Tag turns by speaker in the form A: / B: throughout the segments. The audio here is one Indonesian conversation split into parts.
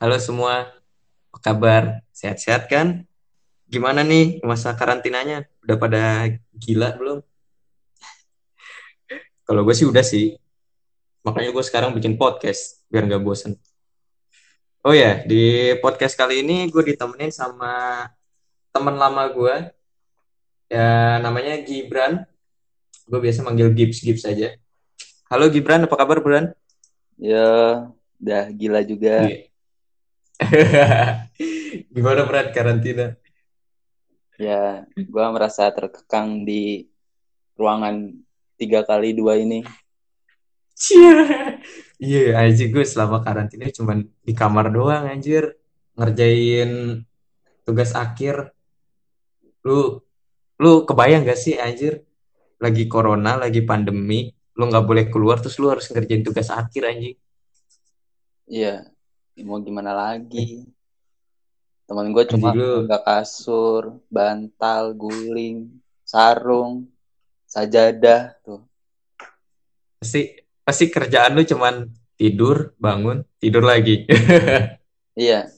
A: Halo semua, apa kabar? Sehat-sehat kan? Gimana nih masa karantinanya? Udah pada gila belum? Kalau gue sih udah sih. Makanya gue sekarang bikin podcast biar nggak bosen. Oh ya, di podcast kali ini gue ditemenin sama teman lama gue. Ya namanya Gibran. Gue biasa manggil Gibbs Gibbs aja. Halo Gibran, apa kabar Bran?
B: Ya, udah gila juga.
A: Gimana Bran karantina?
B: Ya, gua merasa terkekang di ruangan tiga kali dua ini.
A: Iya, yeah, anjir gue selama karantina cuman di kamar doang anjir ngerjain tugas akhir. Lu lu kebayang gak sih anjir lagi corona, lagi pandemi, lu nggak boleh keluar terus lu harus ngerjain tugas akhir anjing.
B: Iya, mau gimana lagi? Temen gue cuma nggak kasur, bantal, guling, sarung, sajadah tuh.
A: Pasti pasti kerjaan lu cuman tidur, bangun, tidur lagi.
B: iya.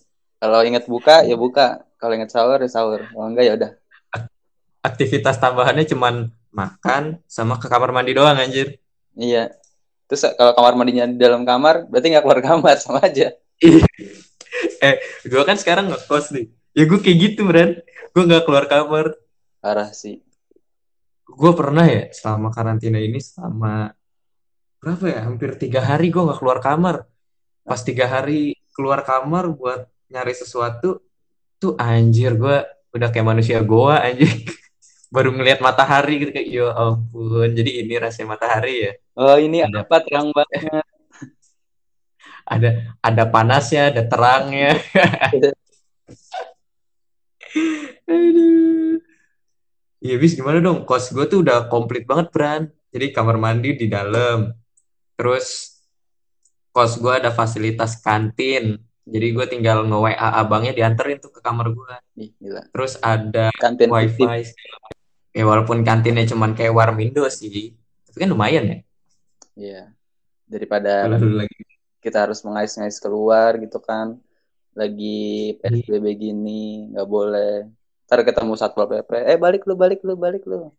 B: Kalau inget buka ya buka, kalau inget sahur ya sahur. Kalau enggak ya udah.
A: Aktivitas tambahannya cuman makan sama ke kamar mandi doang anjir.
B: Iya. Terus kalau kamar mandinya di dalam kamar, berarti nggak keluar kamar sama aja.
A: eh gue kan sekarang ngekos nih. Ya gue kayak gitu Bran gue nggak keluar kamar.
B: Parah sih.
A: Gue pernah ya selama karantina ini selama berapa ya? Hampir tiga hari gue nggak keluar kamar. Pas tiga hari keluar kamar buat nyari sesuatu tuh anjir gue udah kayak manusia goa anjir baru ngelihat matahari gitu kayak ya ampun. Jadi ini rasanya matahari ya.
B: Oh ini ada apa terang banget
A: ada ada panasnya, ada terangnya. Aduh. Iya, bis gimana dong? Kos gue tuh udah komplit banget, Bran. Jadi kamar mandi di dalam. Terus kos gue ada fasilitas kantin. Jadi gue tinggal nge-WA abangnya dianterin tuh ke kamar gue. Terus ada
B: kantin
A: wifi. Ya walaupun kantinnya cuman kayak Warmindo sih. Tapi kan lumayan ya.
B: Iya. Daripada lagi kita harus mengais-ngais keluar gitu kan. Lagi PSBB gini nggak boleh. Ntar ketemu satpol pp eh balik lu balik lu balik lu.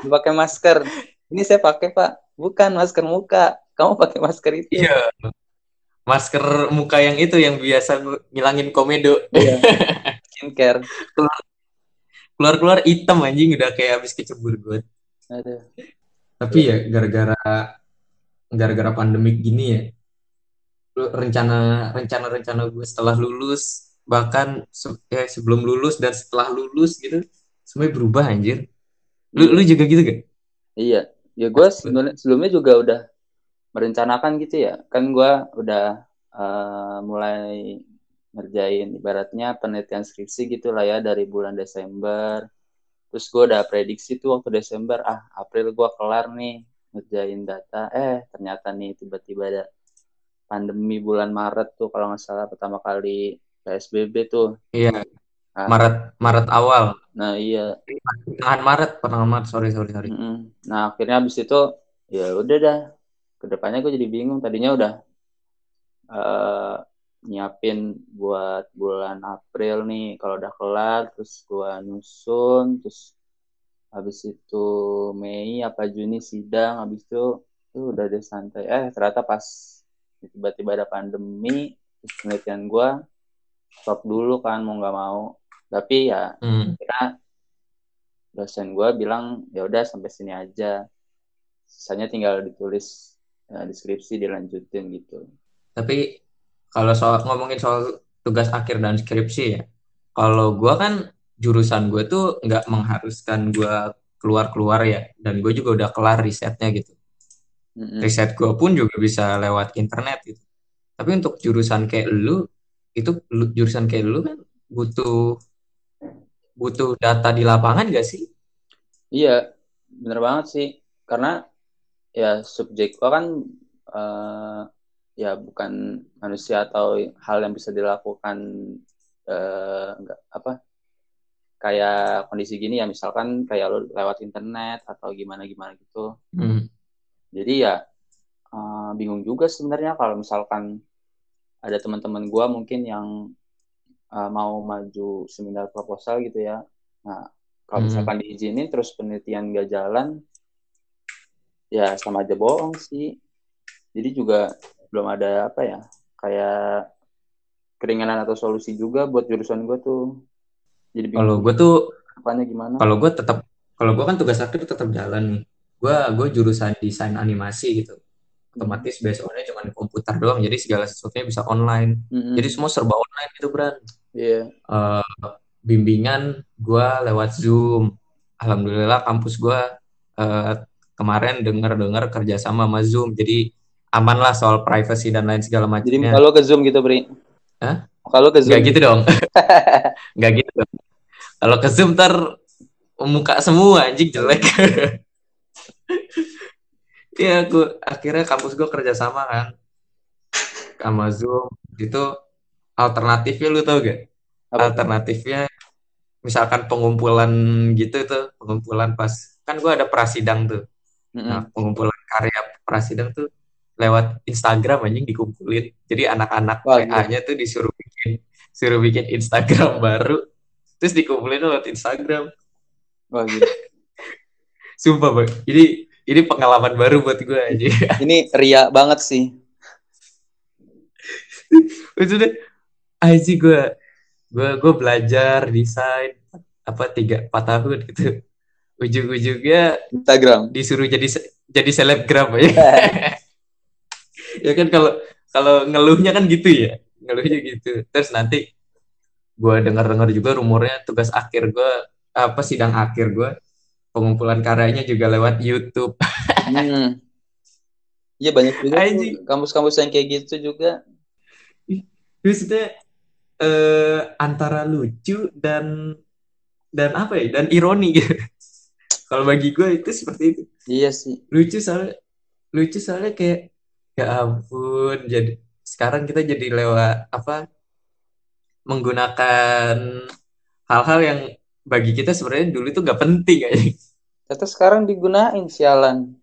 B: Pakai masker. Ini saya pakai pak. Bukan masker muka. Kamu pakai masker itu.
A: Iya. Masker muka yang itu yang biasa ngilangin komedo.
B: Iya. skincare.
A: Keluar keluar hitam anjing. Udah kayak habis kecebur gue. Tapi ya gara-gara gara-gara pandemik gini ya. Rencana rencana rencana gue setelah lulus bahkan se ya, sebelum lulus dan setelah lulus gitu semuanya berubah anjir. Lu lu juga gitu gak?
B: Iya. Ya gue sebelumnya, sebelumnya juga udah merencanakan gitu ya. Kan gue udah uh, mulai ngerjain ibaratnya penelitian skripsi gitu lah ya dari bulan Desember. Terus gue udah prediksi tuh waktu Desember ah April gue kelar nih ngerjain data. Eh ternyata nih tiba-tiba ada pandemi bulan Maret tuh kalau nggak salah pertama kali PSBB tuh.
A: Iya. Nah, Maret Maret awal.
B: Nah iya.
A: Pertengahan Maret pertengahan Maret. Sorry sorry sorry.
B: Nah akhirnya habis itu ya udah dah. Ke depannya gue jadi bingung. Tadinya udah uh, nyiapin buat bulan April nih. Kalau udah kelar terus gue nyusun terus habis itu Mei apa Juni sidang habis itu tuh udah deh santai. Eh ternyata pas tiba-tiba ada pandemi penelitian gue stop dulu kan mau nggak mau. Tapi ya hmm. kira dosen gue bilang ya udah sampai sini aja. Sisanya tinggal ditulis ya, deskripsi dilanjutin gitu.
A: Tapi kalau soal ngomongin soal tugas akhir dan skripsi ya kalau gue kan jurusan gue tuh nggak mengharuskan gue keluar-keluar ya. Dan gue juga udah kelar risetnya gitu. Mm-hmm. riset gue pun juga bisa lewat internet gitu. Tapi untuk jurusan kayak lu itu jurusan kayak lu kan butuh butuh data di lapangan gak sih?
B: Iya bener banget sih. Karena ya subjek gue kan uh, ya bukan manusia atau hal yang bisa dilakukan uh, enggak apa kayak kondisi gini ya misalkan kayak lo lewat internet atau gimana gimana gitu hmm. jadi ya uh, bingung juga sebenarnya kalau misalkan ada teman-teman gue mungkin yang uh, mau maju seminar proposal gitu ya nah kalau
A: Hmm.
B: misalkan diizinin terus penelitian gak jalan ya sama aja bohong sih jadi juga belum ada apa ya kayak keringanan atau solusi juga buat jurusan gue tuh jadi
A: Kalau
B: bingung
A: gue tuh,
B: apanya gimana
A: kalau gue tetap, kalau gue kan tugas akhir tetap jalan nih. Gue gue jurusan desain animasi gitu. Otomatis basicnya cuma di komputer doang, jadi segala sesuatunya bisa online.
B: Mm-mm.
A: Jadi semua serba online gitu, Bran.
B: iya
A: Eh, bimbingan gue lewat Zoom. Alhamdulillah kampus gue eh, kemarin dengar-dengar kerjasama sama Zoom, jadi aman lah soal privacy dan lain segala
B: jadi
A: macamnya.
B: kalau ke zoom gitu Bri
A: Hah?
B: kalau ke zoom
A: Nggak gitu dong, nggak gitu. dong. Kalau ke Zoom ntar muka semua anjing jelek. Iya, gue akhirnya kampus gue kerjasama kan sama Zoom. Itu alternatifnya lu tau gak?
B: Apa?
A: Alternatifnya misalkan pengumpulan gitu tuh, pengumpulan pas kan gue ada prasidang tuh. Nah, pengumpulan karya prasidang tuh lewat Instagram anjing dikumpulin. Jadi anak-anak. PA-nya tuh disuruh bikin suruh bikin Instagram baru terus dikumpulin lewat Instagram.
B: Wah, gila.
A: Sumpah, Bang. Jadi ini pengalaman baru buat gue aja.
B: ini ria banget sih
A: Maksudnya aja gue gue gue belajar desain apa tiga empat tahun gitu. Ujung-ujungnya
B: Instagram
A: disuruh jadi jadi selebgram ya. ya kan kalau kalau ngeluhnya kan gitu ya ngeluhnya gitu terus nanti gue dengar-dengar juga rumornya tugas akhir gue apa sidang akhir gue pengumpulan karyanya juga lewat YouTube.
B: Hmm. Iya banyak juga kampus-kampus yang kayak gitu juga.
A: Maksudnya eh, antara lucu dan dan apa ya dan ironi gitu. Kalau bagi gue itu seperti itu.
B: Iya sih.
A: Lucu soalnya lucu soalnya kayak ya ampun jadi sekarang kita jadi lewat apa menggunakan hal-hal yang bagi kita sebenarnya dulu itu gak penting aja.
B: ternyata sekarang digunain sialan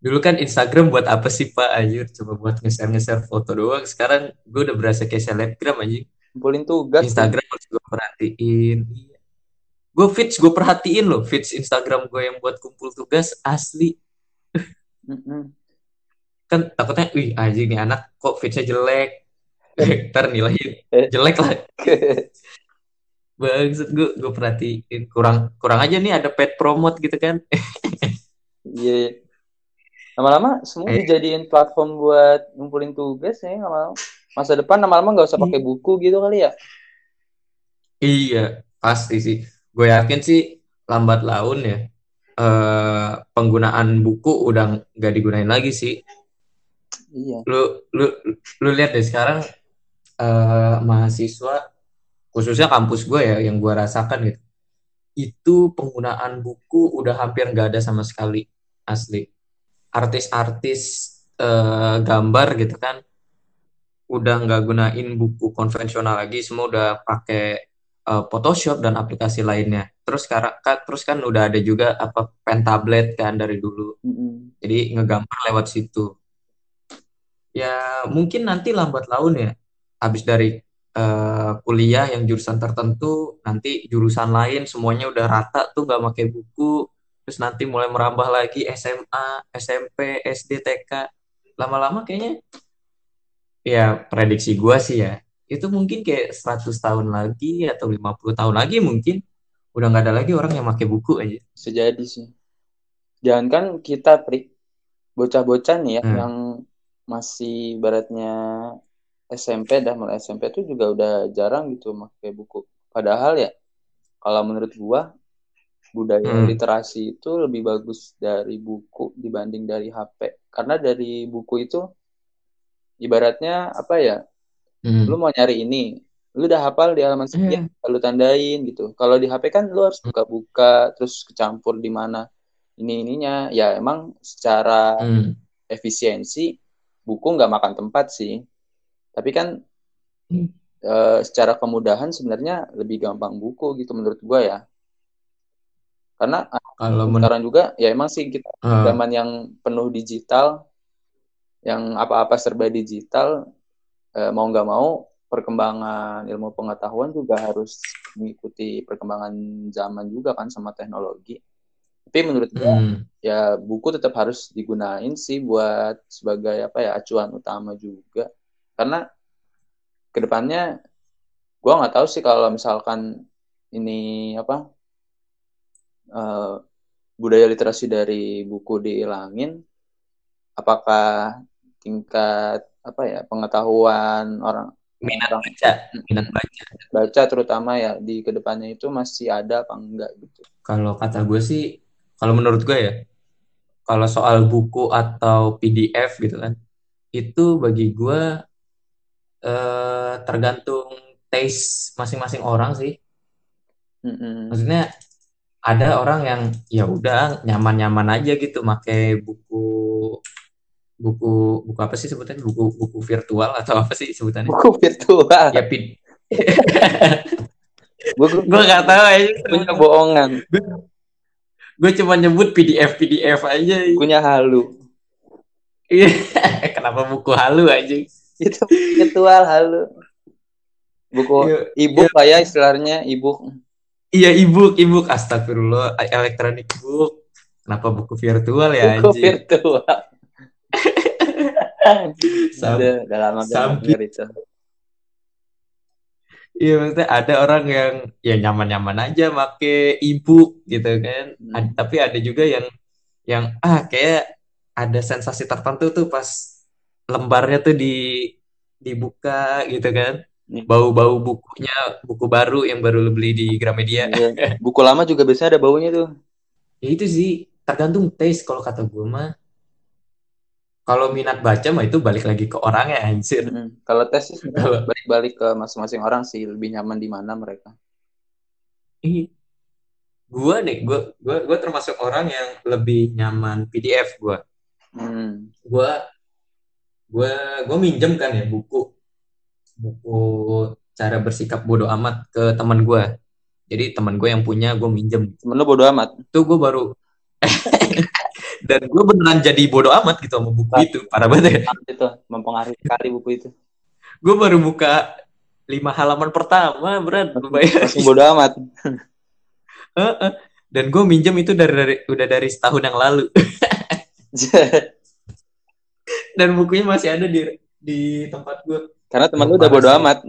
A: Dulu kan Instagram buat apa sih Pak Ayur? Coba buat nge-share-nge-share foto doang. Sekarang gue udah berasa kayak selebgram aja.
B: kumpulin tugas
A: Instagram harus gue perhatiin. Gue feeds gue perhatiin loh. Feeds Instagram gue yang buat kumpul tugas asli.
B: Mm-mm.
A: Kan takutnya, wih anjing nih anak kok feedsnya jelek. Ntar nilainya
B: Eh.
A: jelek lah. Bangsat gue gue perhatiin. Kurang kurang aja nih ada pet promote gitu kan.
B: Iya. Lama-lama semua
A: Eh.
B: dijadiin platform buat ngumpulin tugas ya lama-lama. Masa depan lama-lama nggak usah pakai buku gitu kali ya.
A: Iya, pasti sih. Gue yakin sih lambat laun ya. eh, penggunaan buku udah nggak digunain lagi sih.
B: Iya.
A: Lu lu lu lihat deh sekarang eh, mahasiswa khususnya kampus gue ya yang gue rasakan gitu. Itu penggunaan buku udah hampir nggak ada sama sekali asli. Artis-artis eh, gambar gitu kan udah nggak gunain buku konvensional lagi, semua udah pakai eh, Photoshop dan aplikasi lainnya. Terus sekarang kan terus kan udah ada juga apa pen tablet kan dari dulu.
B: Mm-mm.
A: Jadi ngegambar lewat situ. Ya mungkin nanti lambat laun ya, habis dari eh, kuliah yang jurusan tertentu, nanti jurusan lain semuanya udah rata tuh nggak pakai buku. Terus nanti mulai merambah lagi SMA, SMP, SD, TK. Lama-lama kayaknya ya prediksi gua sih ya, itu mungkin kayak 100 tahun lagi atau 50 tahun lagi mungkin udah nggak ada lagi orang yang pakai buku aja.
B: Bisa jadi sih. Jangankan kita Prik, bocah-bocah nih ya
A: Hmm.
B: yang masih baratnya SMP dah mulai SMP tuh juga udah jarang gitu pakai buku. Padahal ya kalau menurut gua budaya
A: Hmm.
B: literasi itu lebih bagus dari buku dibanding dari HP. Karena dari buku itu ibaratnya apa ya?
A: Hmm.
B: Lu mau nyari ini, lu udah hafal di halaman sekian, lu tandain gitu. Kalau di HP kan lu harus buka-buka, terus kecampur di mana ini ininya. Ya emang secara
A: Hmm.
B: efisiensi buku nggak makan tempat sih. Tapi kan
A: Hmm.
B: eh, secara kemudahan sebenarnya lebih gampang buku gitu menurut gua ya. Karena
A: Kalau
B: sekarang juga ya emang sih kita
A: eh,
B: zaman yang penuh digital, yang apa-apa serba digital, eh, mau nggak mau perkembangan ilmu pengetahuan juga harus mengikuti perkembangan zaman juga kan sama teknologi. Tapi menurut gue
A: Hmm.
B: ya buku tetap harus digunain sih buat sebagai apa ya acuan utama juga. Karena ke depannya gue nggak tahu sih kalau misalkan ini apa eh, budaya literasi dari buku dihilangin, apakah tingkat apa ya pengetahuan orang
A: Minat
B: orang
A: baca, minat baca.
B: baca terutama ya di ke depannya itu masih ada apa enggak gitu.
A: Kalau kata gue sih, kalau menurut gue ya, kalau soal buku atau PDF gitu kan, itu bagi gue eh, tergantung taste masing-masing orang sih. Maksudnya ada orang yang ya udah nyaman-nyaman aja gitu pakai buku buku buku apa sih sebutannya buku buku virtual atau apa sih sebutannya
B: Buku virtual.
A: ya
B: Buku
A: gue nggak tahu aja
B: punya bohongan,
A: gue cuma nyebut PDF PDF aja
B: punya halu.
A: Iya. kenapa buku halu aja
B: Itu virtual halu. Buku
A: Iya,
B: e-book lah ya istilahnya e-book.
A: iya ebook ebook astagfirullah elektronik book kenapa buku virtual ya
B: Buku
A: anjing
B: virtual.
A: Sam-
B: Udah, udah lama denger itu.
A: Iya maksudnya ada orang yang ya nyaman-nyaman aja make ebook gitu kan.
B: Hmm.
A: Ad- tapi ada juga yang yang ah kayak ada sensasi tertentu tuh pas lembarnya tuh di dibuka gitu kan.
B: Hmm.
A: Bau-bau bukunya, buku baru yang baru lu beli di Gramedia.
B: Iya. Buku lama juga biasanya ada baunya tuh.
A: Ya itu sih tergantung taste kalau kata gue mah. Kalau minat baca mah itu balik lagi ke orangnya anjir.
B: Mm-mm. Kalau tes sih balik-balik ke masing-masing orang sih lebih nyaman di mana mereka.
A: Ih, Gua nih, gua, gua, gua termasuk orang yang lebih nyaman PDF gua.
B: Hmm.
A: Gua, gua, gua minjem kan ya buku, buku cara bersikap bodoh amat ke teman gua. Jadi teman gue yang punya gue minjem.
B: Temen lu bodo amat.
A: Itu gue baru dan gue beneran jadi bodoh amat gitu sama buku
B: Nah.
A: itu. Parah banget ya.
B: Itu mempengaruhi sekali buku itu.
A: Gue baru buka lima halaman pertama, berat. Gue bayar.
B: Langsung bodo amat.
A: Dan gue minjem itu dari, dari udah dari setahun yang lalu. Dan bukunya masih ada di di tempat gue.
B: Karena temen lu udah bodo
A: sih.
B: amat.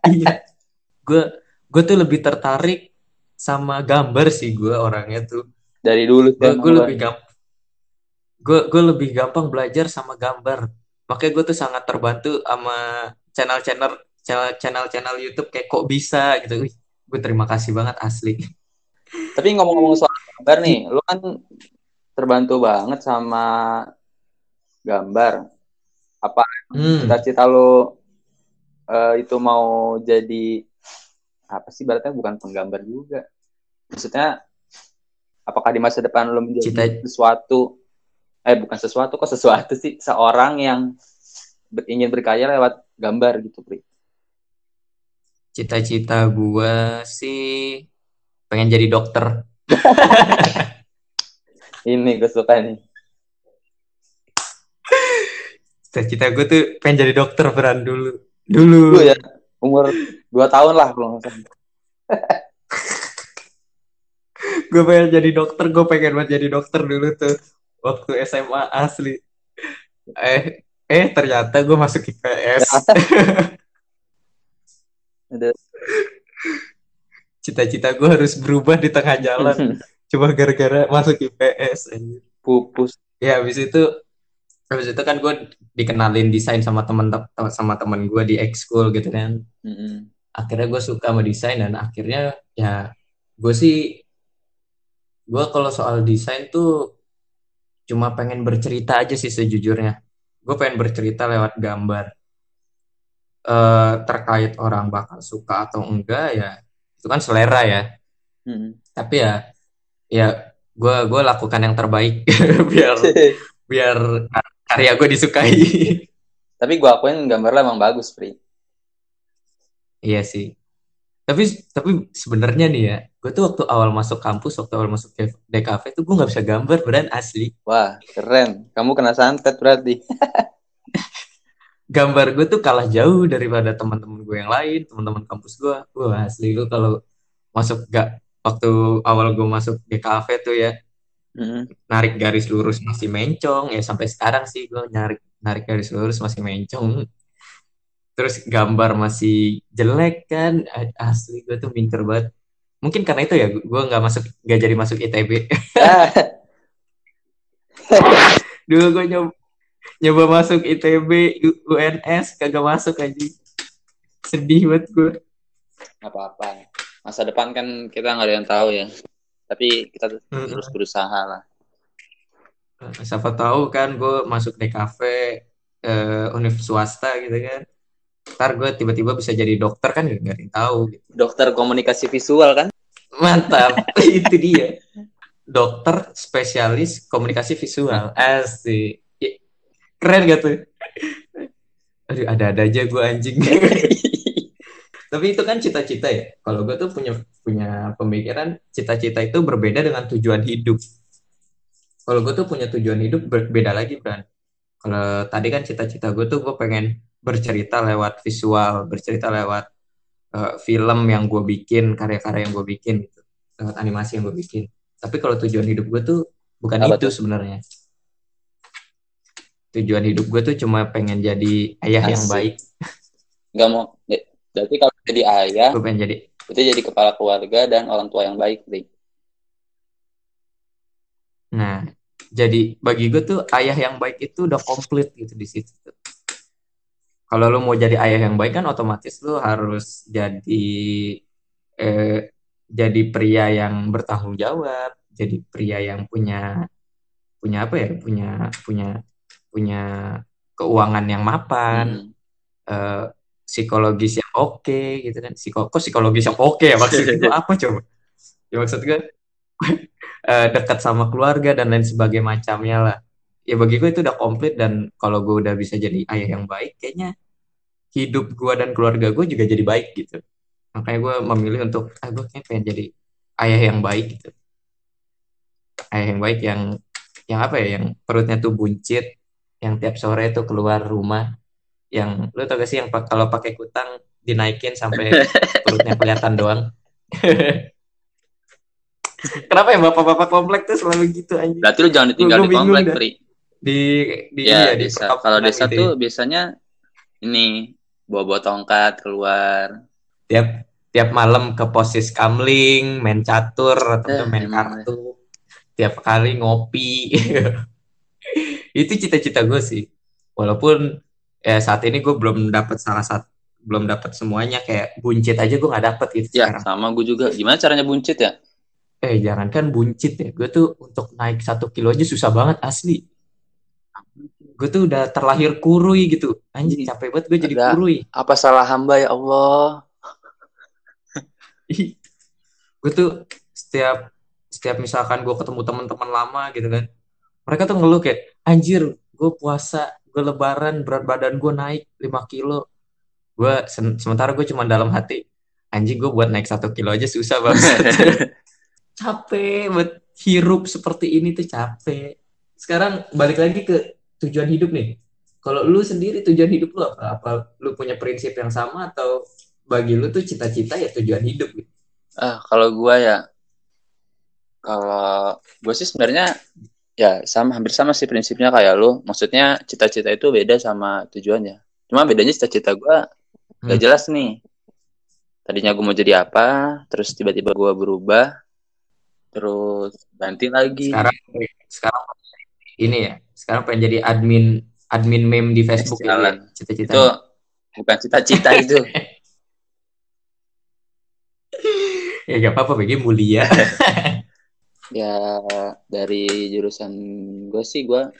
A: Iya. Gue gue tuh lebih tertarik sama gambar sih gue orangnya tuh.
B: Dari dulu
A: Gue gue lebih gampang gue gue lebih gampang belajar sama gambar. Makanya gue tuh sangat terbantu sama channel-channel channel- channel-channel YouTube kayak kok bisa gitu. Gue terima kasih banget asli.
B: Tapi ngomong-ngomong soal gambar nih, lu kan terbantu banget sama gambar. Apa
A: Hmm.
B: cita-cita lu eh, itu mau jadi apa sih berarti bukan penggambar juga. Maksudnya apakah di masa depan lu menjadi
A: Cita-
B: sesuatu eh bukan sesuatu kok sesuatu sih seorang yang ber- ingin berkarya lewat gambar gitu, Pri.
A: Cita-cita gue sih pengen jadi dokter.
B: Ini gue suka nih.
A: Cita-cita gue tuh pengen jadi dokter beran dulu. Dulu.
B: Dulu ya, umur 2 tahun lah kalau nggak salah.
A: Gue pengen jadi dokter, gue pengen banget jadi dokter dulu tuh. Waktu SMA asli. Eh, eh ternyata gue masuk IPS.
B: Ada
A: Cita-cita gue harus berubah di tengah jalan. Cuma gara-gara masuk IPS.
B: pupus.
A: Ya, habis itu habis itu kan gue dikenalin desain sama temen sama temen gue di ekskul gitu kan. Akhirnya gue suka sama desain dan akhirnya ya gue sih gue kalau soal desain tuh cuma pengen bercerita aja sih sejujurnya gue pengen bercerita lewat gambar Eh terkait orang bakal suka atau enggak ya itu kan selera ya
B: Mm-mm.
A: tapi ya ya gue gue lakukan yang terbaik biar biar karya gue disukai
B: Tapi gue akuin gambar lo emang bagus, Pri.
A: Iya sih. Tapi tapi sebenarnya nih ya, gue tuh waktu awal masuk kampus, waktu awal masuk DKV tuh gue nggak bisa gambar beran asli.
B: Wah, keren. Kamu kena santet berarti.
A: gambar gue tuh kalah jauh daripada teman-teman gue yang lain, teman-teman kampus gue. Wah asli lu kalau masuk gak waktu awal gue masuk kafe tuh ya
B: Mm-mm.
A: narik garis lurus masih mencong. Ya sampai sekarang sih gue narik narik garis lurus masih mencong. Terus gambar masih jelek kan. Asli gue tuh minter banget. Mungkin karena itu ya gue nggak masuk nggak jadi masuk ITB
B: Ah,
A: dulu gue nyoba nyoba masuk ITB UNS kagak masuk aja sedih banget gue
B: nggak apa-apa. Masa depan kan kita nggak ada yang tahu ya. Tapi kita
A: Mm-mm.
B: terus berusaha lah.
A: siapa tahu kan gue masuk DKV eh, univ swasta gitu kan ntar gue tiba-tiba bisa jadi dokter kan nggak ada yang tahu gitu.
B: Dokter komunikasi visual kan?
A: mantap itu dia dokter spesialis komunikasi visual asik keren gak tuh aduh ada-ada aja gue anjing tapi itu kan cita-cita ya. Kalau gue tuh punya punya pemikiran cita-cita itu berbeda dengan tujuan hidup. Kalau gue tuh punya tujuan hidup berbeda lagi Bran. Kalau tadi kan cita-cita gue tuh gue pengen bercerita lewat visual bercerita lewat eh, film yang gue bikin karya-karya yang gue bikin gitu. Lewat animasi yang gue bikin. Tapi kalau tujuan hidup gue tuh bukan
B: Apa
A: itu sebenarnya. Tujuan hidup gue tuh cuma pengen jadi ayah yang
B: Asik.
A: baik.
B: Nggak mau. ya, Berarti kalau jadi ayah,
A: gue pengen jadi
B: itu jadi kepala keluarga dan orang tua yang baik, Dik.
A: Nah, jadi bagi gue tuh ayah yang baik itu udah komplit gitu di situ. Kalau lu mau jadi ayah yang baik kan otomatis lu harus jadi eh, jadi pria yang bertanggung jawab, jadi pria yang punya punya apa ya? Punya punya punya keuangan yang mapan,
B: Hmm.
A: eh, psikologis oke gitu kan. Psiko, kok psikologis yang oke ya maksud itu apa coba? Ya maksud gue eh, dekat sama keluarga dan lain sebagainya macamnya lah. Ya bagi gue itu udah komplit dan kalau gue udah bisa jadi ayah yang baik, kayaknya hidup gue dan keluarga gue juga jadi baik gitu. Makanya gue memilih untuk, ah gue kayaknya pengen jadi ayah yang baik gitu. Ayah yang baik yang yang apa ya, yang perutnya tuh buncit, yang tiap sore tuh keluar rumah, yang lu tau gak sih yang kalau pakai kutang dinaikin sampai perutnya kelihatan doang. Kenapa ya bapak-bapak komplek tuh selalu gitu anjing?
B: Berarti lu jangan ditinggal
A: Gua
B: di komplek,
A: dah.
B: Pri.
A: Di di
B: Ya,
A: iya, di
B: desa. Kalau desa
A: gitu
B: tuh
A: ya.
B: biasanya ini bawa-bawa tongkat keluar.
A: tiap tiap malam ke posis kamling, main catur atau
B: Eh,
A: main
B: emang
A: kartu. Tiap kali ngopi. Itu cita-cita gue sih. Walaupun ya saat ini gue belum dapat salah satu belum dapat semuanya kayak buncit aja gue nggak dapat gitu
B: Ya,
A: sekarang.
B: sama gue juga. Gimana caranya buncit ya?
A: Eh jangankan buncit ya, gue tuh untuk naik satu kilo aja susah banget asli. Gue tuh udah terlahir kurui gitu. Anjing capek banget gue jadi kurui.
B: Apa salah hamba ya Allah?
A: gue tuh setiap setiap misalkan gue ketemu teman-teman lama gitu kan mereka tuh ngeluh kayak anjir gue puasa gue lebaran berat badan gue naik 5 kilo gue sen- sementara gue cuma dalam hati anjing gue buat naik satu kilo aja susah banget capek buat hirup seperti ini tuh capek. Sekarang balik lagi ke tujuan hidup nih. Kalau lu sendiri tujuan hidup lu apa? Apa lu punya prinsip yang sama atau bagi lu tuh cita-cita ya tujuan hidup gitu?
B: Ah, kalau gua ya, kalau gue sih sebenarnya ya sama hampir sama sih prinsipnya kayak lu. Maksudnya cita-cita itu beda sama tujuannya. Cuma bedanya cita-cita gua gak
A: Hmm.
B: jelas nih. Tadinya gue mau jadi apa, terus tiba-tiba gua berubah, terus ganti lagi.
A: sekarang sekarang ini ya sekarang pengen jadi admin admin meme di Facebook ya cita-cita
B: Itu bukan cita-cita itu.
A: ya gak apa-apa bagi mulia
B: Ya dari jurusan gue sih gue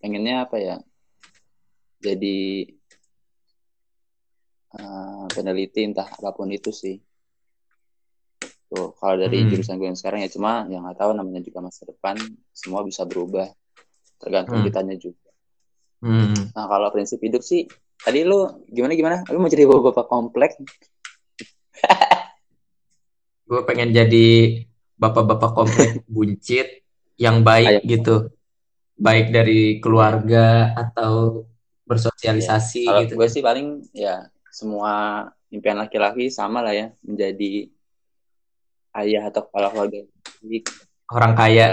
B: pengennya apa ya? Jadi eh, peneliti entah apa pun itu sih. Tuh kalau dari
A: Hmm.
B: jurusan gue yang sekarang ya cuma yang nggak tahu namanya juga masa depan semua bisa berubah tergantung
A: Hmm.
B: kitanya juga.
A: hmm.
B: Nah kalau prinsip hidup sih tadi lu gimana gimana? Lu mau jadi bapak komplek?
A: gue pengen jadi bapak-bapak komplek buncit yang baik
B: Ayo.
A: gitu baik dari keluarga atau bersosialisasi
B: Kalau
A: gitu
B: gue sih paling ya semua impian laki-laki sama lah ya menjadi ayah atau kepala keluarga.
A: Orang kaya
B: ya,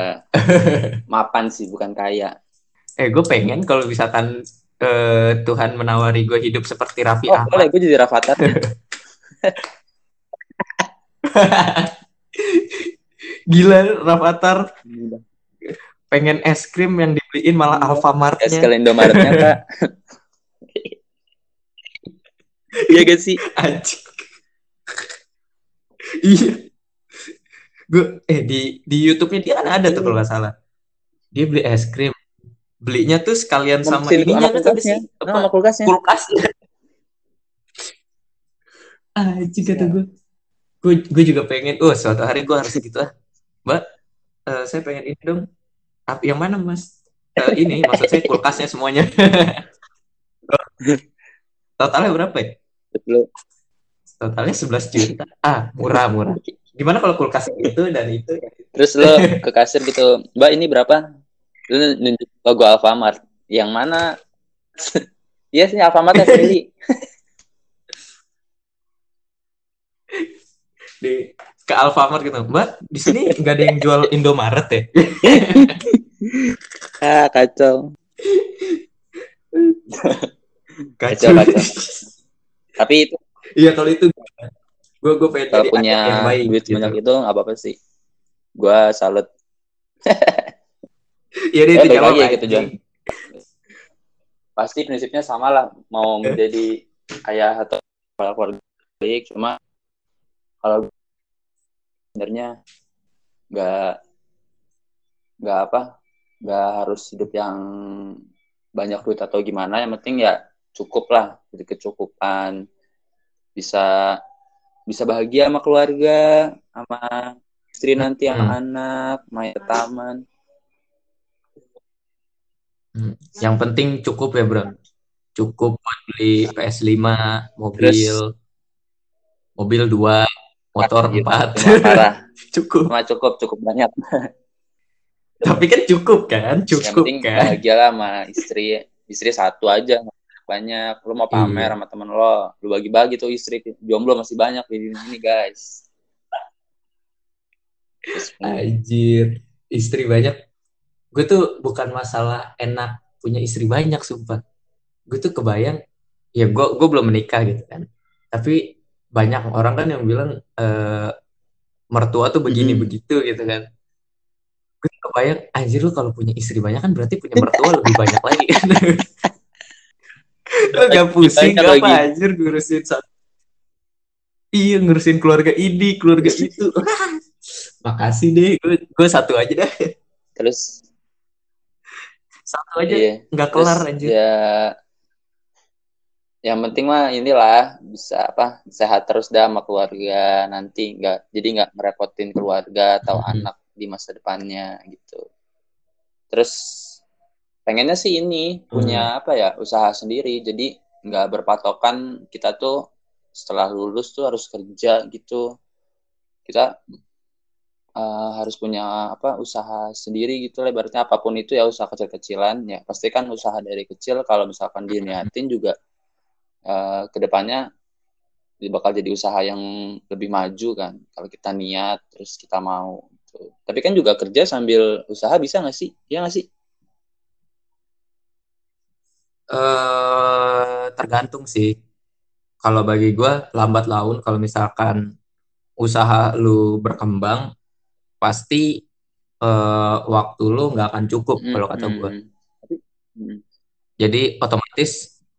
B: mapan sih bukan kaya.
A: eh gue pengen kalau misalkan eh, Tuhan menawari gue hidup seperti Raffi
B: Oh
A: Ahmad
B: boleh gue jadi Rafathar.
A: gila Rafathar pengen es krim yang dibeliin malah
B: Iya.
A: Alfamartnya
B: Es kalian Indomaretnya kak. Iya gak sih?
A: Anjing. iya. Gue eh di di YouTube-nya dia kan ada tuh kalau nggak salah. Dia beli es krim. Belinya tuh sekalian sama ininya kan
B: kulkasnya.
A: sih? apa?
B: Sama kulkasnya.
A: kulkasnya Anjing kata gue gue gue juga pengen oh suatu hari gue harus gitu ah. Mbak eh, saya pengen ini dong. Apa yang mana mas? Eh, ini maksud saya kulkasnya semuanya totalnya berapa ya
B: Betul.
A: totalnya 11 juta ah murah murah gimana kalau kulkas itu dan itu
B: Terus lo ke kasir gitu, Mbak ini berapa? Lu nunjuk logo Alfamart. Yang mana? Iya sih Alfamart ya sendiri.
A: di ke Alfamart gitu mbak di sini nggak ada yang jual Indomaret ya
B: ah kacau.
A: Kacau
B: kacau. Tapi itu
A: iya kalau itu gue gue pengen
B: kalau punya
A: yang baik
B: duit
A: gitu.
B: sebanyak itu nggak apa-apa sih. Gua salut.
A: Iya deh
B: Eh,
A: itu
B: balik
A: jawab
B: lagi ya gitu. John. Pasti prinsipnya sama lah mau menjadi ayah atau kepala keluarga baik cuma kalau sebenarnya nggak nggak apa nggak harus hidup yang banyak duit atau gimana yang penting ya cukup lah jadi kecukupan bisa bisa bahagia sama keluarga sama istri nanti sama
A: Hmm.
B: anak main ke taman
A: Hmm. Yang penting cukup ya bro. Cukup buat beli PS5, mobil, mobil dua, motor
B: Gitu.
A: empat. cukup.
B: cuma cukup cukup banyak
A: Tapi kan cukup kan?
B: yang
A: Cukup
B: penting
A: kan?
B: bahagia lah sama istri istri satu aja banyak lu mau pamer
A: Iya.
B: sama temen lo lu bagi-bagi tuh istri jomblo masih banyak di dunia ini guys
A: Anjir. Istri banyak. Gue tuh bukan masalah enak punya istri banyak sumpah. Gue tuh kebayang, ya gue gue belum menikah gitu kan. Tapi banyak orang kan yang bilang eh, mertua tuh begini
B: Mhm.
A: begitu gitu kan. Gue tuh kebayang, anjir lu kalau punya istri banyak kan berarti punya mertua lebih banyak lagi kan. Gak pusing gak apa anjir ngurusin satu. Iya ngurusin keluarga ini, keluarga itu. Makasih deh, gue gue satu aja dah.
B: terus
A: Satu aja
B: iya
A: nggak
B: terus
A: kelar anjir.
B: ya yang penting mah inilah bisa apa sehat terus dah sama keluarga nanti nggak jadi nggak merepotin keluarga atau
A: Mhm.
B: anak di masa depannya gitu terus pengennya sih ini punya apa ya usaha sendiri. Jadi nggak berpatokan kita tuh setelah lulus tuh harus kerja gitu. Kita eh, harus punya apa usaha sendiri gitu lah. Ibaratnya apa pun itu ya usaha kecil-kecilan. Ya pasti kan usaha dari kecil kalau misalkan diniatin juga eh, ke depannya bakal jadi usaha yang lebih maju kan. Kalau kita niat terus kita mau gitu. tapi kan juga kerja sambil usaha bisa nggak sih? Ya nggak sih
A: eh tergantung sih. Kalau bagi gue lambat laun kalau misalkan usaha lu berkembang pasti eh, waktu lu nggak akan cukup kalau kata gue.
B: Mm, Tapi- mm,
A: Jadi otomatis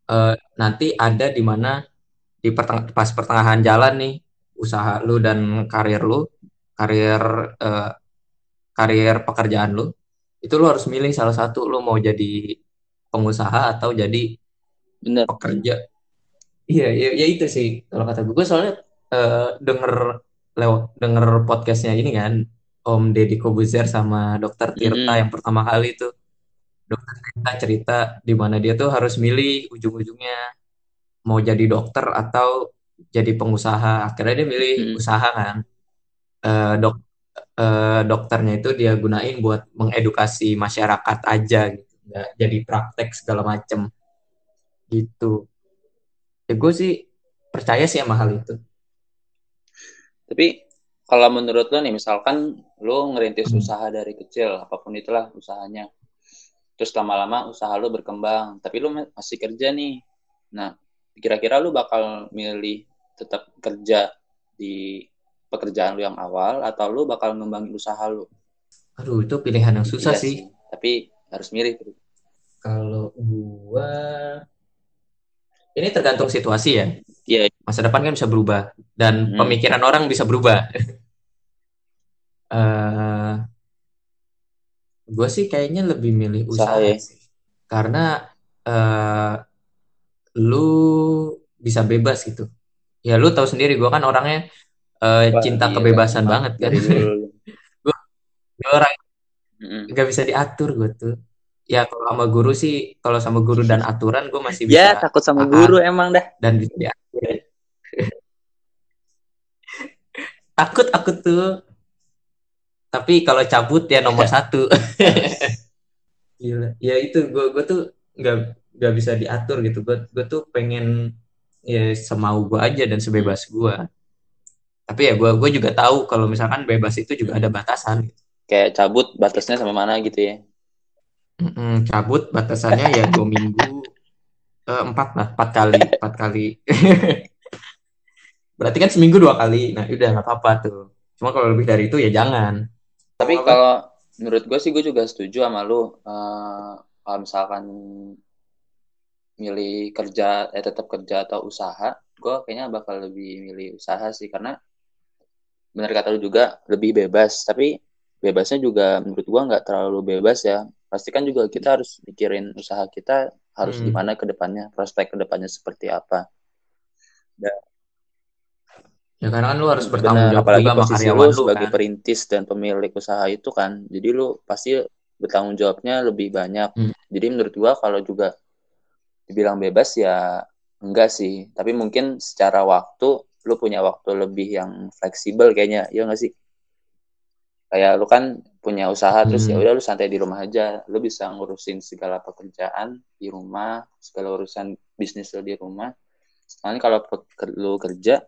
A: eh, nanti ada di mana di perteng- pas pertengahan jalan nih usaha lu dan karir lu, karir eh, karir pekerjaan lu, itu lu harus milih salah satu lu mau jadi pengusaha atau jadi
B: bener
A: pekerja. Iya, ya, ya itu sih kalau kata gue. Gue soalnya eh, denger lewat denger podcastnya ini kan Om Deddy Kobuzer sama Dokter Tirta
B: Mm-mm.
A: yang pertama kali itu. Dokter Tirta cerita di mana dia tuh harus milih ujung-ujungnya mau jadi dokter atau jadi pengusaha. Akhirnya dia milih
B: Mm-mm.
A: usaha kan. Eh, dok eh, dokternya itu dia gunain buat mengedukasi masyarakat aja gitu, nggak jadi praktek segala macem. gitu ya gue sih percaya sih sama hal itu
B: Tapi kalau menurut lo nih, misalkan lo ngerintis
A: Hmm.
B: usaha dari kecil, apa pun itulah usahanya. Terus lama-lama usaha lo berkembang, tapi lo ma- masih kerja nih. Nah, kira-kira lo bakal milih tetap kerja di pekerjaan lo yang awal, atau lo bakal ngembangin usaha lo?
A: aduh itu pilihan yang susah
B: Iya
A: sih
B: sih, tapi harus milih.
A: kalau gua ini tergantung situasi ya
B: Iya,
A: masa depan kan bisa berubah dan
B: Hmm.
A: pemikiran orang bisa berubah eh gue sih kayaknya lebih milih
B: Usaha ya.
A: sih karena eh lu bisa bebas gitu ya lu tahu sendiri gue kan orangnya
B: Wah,
A: cinta
B: gila.
A: kebebasan
B: Emang
A: banget kan gue orang Nggak bisa diatur gue tuh ya kalau sama guru sih kalau sama guru dan aturan gue masih bisa
B: Ya, takut sama guru emang dah.
A: dan bisa diatur takut aku tuh tapi kalau cabut ya nomor satu Gila. Ya itu gue gue tuh nggak nggak bisa diatur gitu. Gue gue tuh pengen ya semau gue aja dan sebebas gue. Tapi ya gue gue juga tahu kalau misalkan bebas itu juga ada batasan.
B: Kayak cabut batasnya sama mana gitu ya.
A: Mm-mm, cabut batasannya ya dua minggu eh, empat lah empat kali empat kali. Berarti kan seminggu dua kali. Nah udah nggak apa-apa tuh. Cuma kalau lebih dari itu ya jangan.
B: Tapi
A: Apa?
B: kalau menurut gue sih gue juga setuju sama lu. Eh, kalau misalkan milih kerja, eh tetap kerja atau usaha, gue kayaknya bakal lebih milih usaha sih karena benar kata lu juga lebih bebas. Tapi bebasnya juga menurut gue nggak terlalu bebas ya. Pasti kan juga kita harus mikirin usaha kita harus
A: Hmm.
B: gimana ke depannya, prospek ke depannya seperti apa.
A: Ya karena kan lu harus bertanggung jawab
B: apalagi
A: juga sama
B: posisi
A: karyawan
B: lu
A: lu
B: sebagai
A: kan.
B: perintis dan pemilik usaha itu kan. Jadi lu pasti bertanggung jawabnya lebih banyak.
A: Hmm.
B: Jadi menurut gua kalau juga dibilang bebas ya enggak sih. Tapi mungkin secara waktu lu punya waktu lebih yang fleksibel kayaknya. Iya enggak sih? Kayak lu kan punya usaha terus ya
A: Hmm.
B: udah lu santai di rumah aja. Lu bisa ngurusin segala pekerjaan di rumah, segala urusan bisnis lu di rumah. Soalnya kalau lu kerja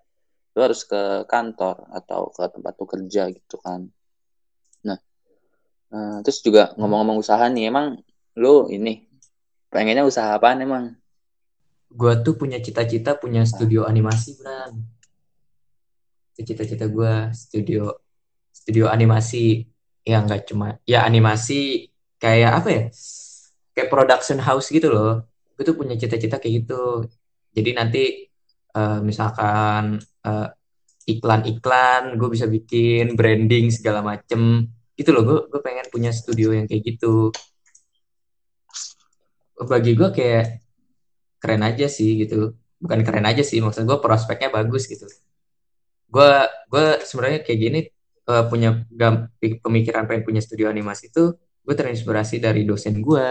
B: lu harus ke kantor atau ke tempat lu kerja gitu kan. Nah, eh, terus juga ngomong-ngomong usaha nih, emang lu ini pengennya usaha apaan emang?
A: Gue tuh punya cita-cita punya studio animasi, Bran. Cita-cita gue, studio studio animasi yang nggak cuma ya animasi kayak apa ya? Kayak production house gitu loh. Gue tuh punya cita-cita kayak gitu. Jadi nanti eh, misalkan eh, iklan-iklan, gue bisa bikin branding segala macem gitu loh. Gue gue pengen punya studio yang kayak gitu. Bagi gue kayak keren aja sih gitu bukan keren aja sih maksud gue prospeknya bagus gitu gue gue sebenarnya kayak gini eh, punya pemikiran pengen punya studio animasi itu gue terinspirasi dari dosen gue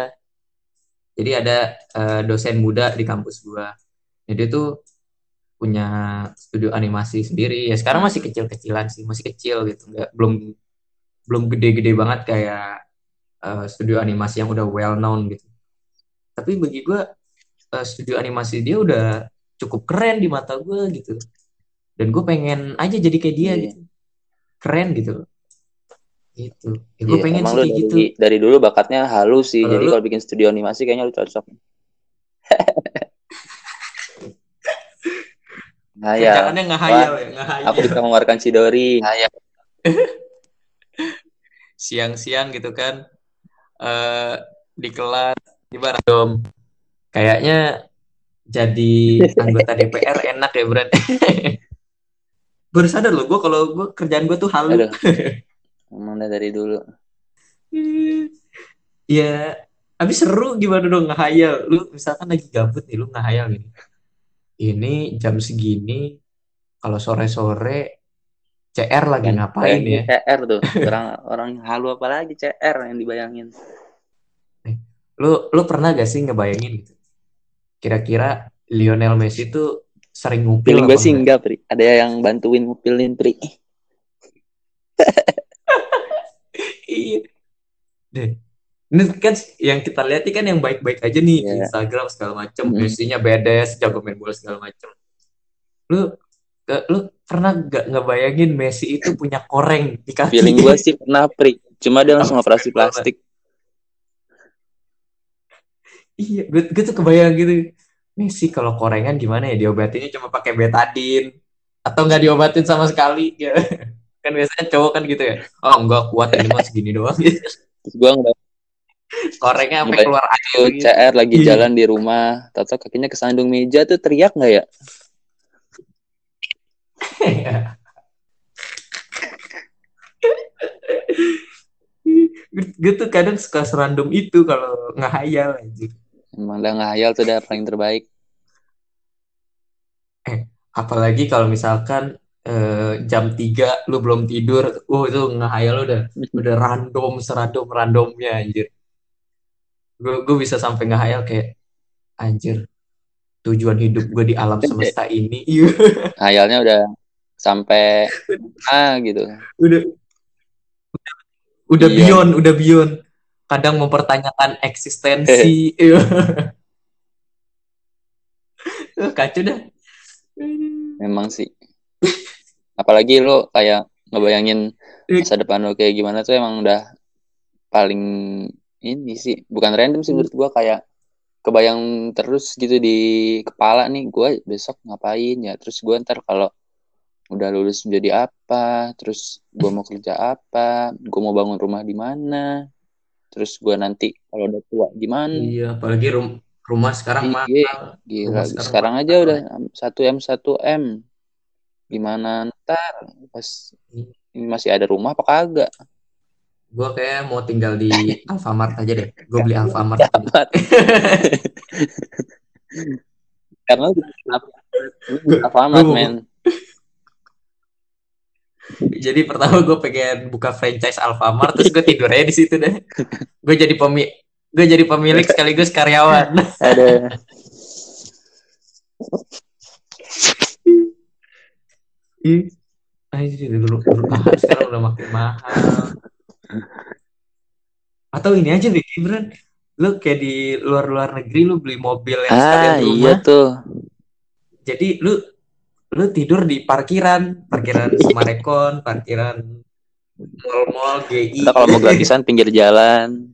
A: jadi ada eh, dosen muda di kampus gue jadi tuh punya studio animasi sendiri. Ya sekarang masih kecil-kecilan sih masih kecil gitu. Nggak belum belum gede-gede banget kayak eh, studio animasi yang udah well known gitu. Tapi bagi gue eh, studio animasi dia udah cukup keren di mata gue gitu. Dan gue pengen aja jadi kayak dia
B: Iya.
A: gitu keren gitu loh. Gitu. Ya gue
B: Iya,
A: pengen sih
B: dari,
A: gitu.
B: dari dulu bakatnya halus sih.
A: Kalau
B: Jadi
A: lu-
B: kalau bikin studio animasi kayaknya lu cocok. nah ya,
A: kerjaannya ngehayal ya ngehayal.
B: aku bisa mengeluarkan Chidori.
A: siang-siang gitu kan eh di kelas di dom kayaknya jadi anggota DPR enak ya Brad baru sadar loh gue kalau gue kerjaan gue tuh halu
B: Aduh. Emang dari dulu.
A: ya habis seru gimana dong ngehayal lu misalkan lagi gabut nih lu ngehayal gini ini jam segini kalau sore-sore CR lagi
B: Kan
A: ngapain ya
B: CR tuh. Orang orang halu apa lagi CR yang dibayangin.
A: lu lu pernah gak sih ngebayangin gitu kira-kira Lionel Messi tuh sering ngupil
B: Feeling gue sih
A: enggak?
B: Pri. Ada yang bantuin ngupilin, Pri.
A: Iya. Deh. ini kan yang kita lihat kan yang baik-baik aja nih
B: Iya.
A: Instagram segala macem
B: Mm-mm.
A: Messi-nya bedes jago main bola segala macem lu lu pernah gak ngebayangin Messi itu punya koreng di kaki
B: Feeling gue sih pernah pri. Cuma dia langsung operasi plastik.
A: iya gue, gue tuh kebayang gitu Messi kalau korengan gimana ya diobatinnya cuma pakai betadine atau nggak diobatin sama sekali ya kan biasanya cowok kan gitu ya oh enggak kuat ini mah segini doang
B: Terus gue ngeliat
A: korengnya sampai keluar air gitu.
B: CR lagi
A: Iya.
B: jalan di rumah. Tato kakinya kesandung meja tuh teriak nggak ya?
A: gue tuh kadang suka serandom itu kalau ngehayal aja
B: Emang udah ngayal tuh udah paling terbaik.
A: apalagi kalau misalkan eh, jam 3 lu belum tidur oh itu ngehayal lu udah udah random serandom randomnya anjir gue gue bisa sampai ngehayal kayak anjir tujuan hidup gue di alam semesta ini
B: Ngayalnya udah sampai ah gitu.
A: udah udah
B: Iya.
A: beyond udah beyond kadang mempertanyakan eksistensi. Iya. kacau dah.
B: Memang sih. Apalagi lo kayak ngebayangin masa depan lo kayak gimana tuh emang udah paling ini sih. Bukan random sih menurut gua kayak kebayang terus gitu di kepala nih gua besok ngapain ya? Terus gua ntar kalau udah lulus menjadi apa? Terus gua mau kerja apa? Gua mau bangun rumah di mana terus gua nanti kalau udah tua gimana
A: iya apalagi rum- rumah sekarang mahal
B: Iya, gila.
A: Rumah sekarang
B: Sekarang
A: mahal.
B: aja udah 1 M 1 M. Gimana ntar pas ini masih ada rumah apa kagak?
A: gue kayak mau tinggal di Alfamart aja deh gue beli Alfamart
B: Karena
A: Gua-
B: men.
A: Jadi pertama gue pengen buka franchise Alfamart, terus gue tidur aja di situ deh. Gue jadi pemi, gue jadi pemilik sekaligus karyawan.
B: Ada
A: Ih, anjir, dulu, dulu mahal, sekarang udah makin mahal. Atau ini aja deh, Gibran. Lu kayak di luar-luar negeri, lu beli mobil yang sekalian
B: Ah,
A: di
B: iya
A: rumah.
B: tuh.
A: Jadi lu lu tidur di parkiran, parkiran Sumarekon, parkiran mall-mall, GI.
B: Kalau mau gratisan pinggir jalan.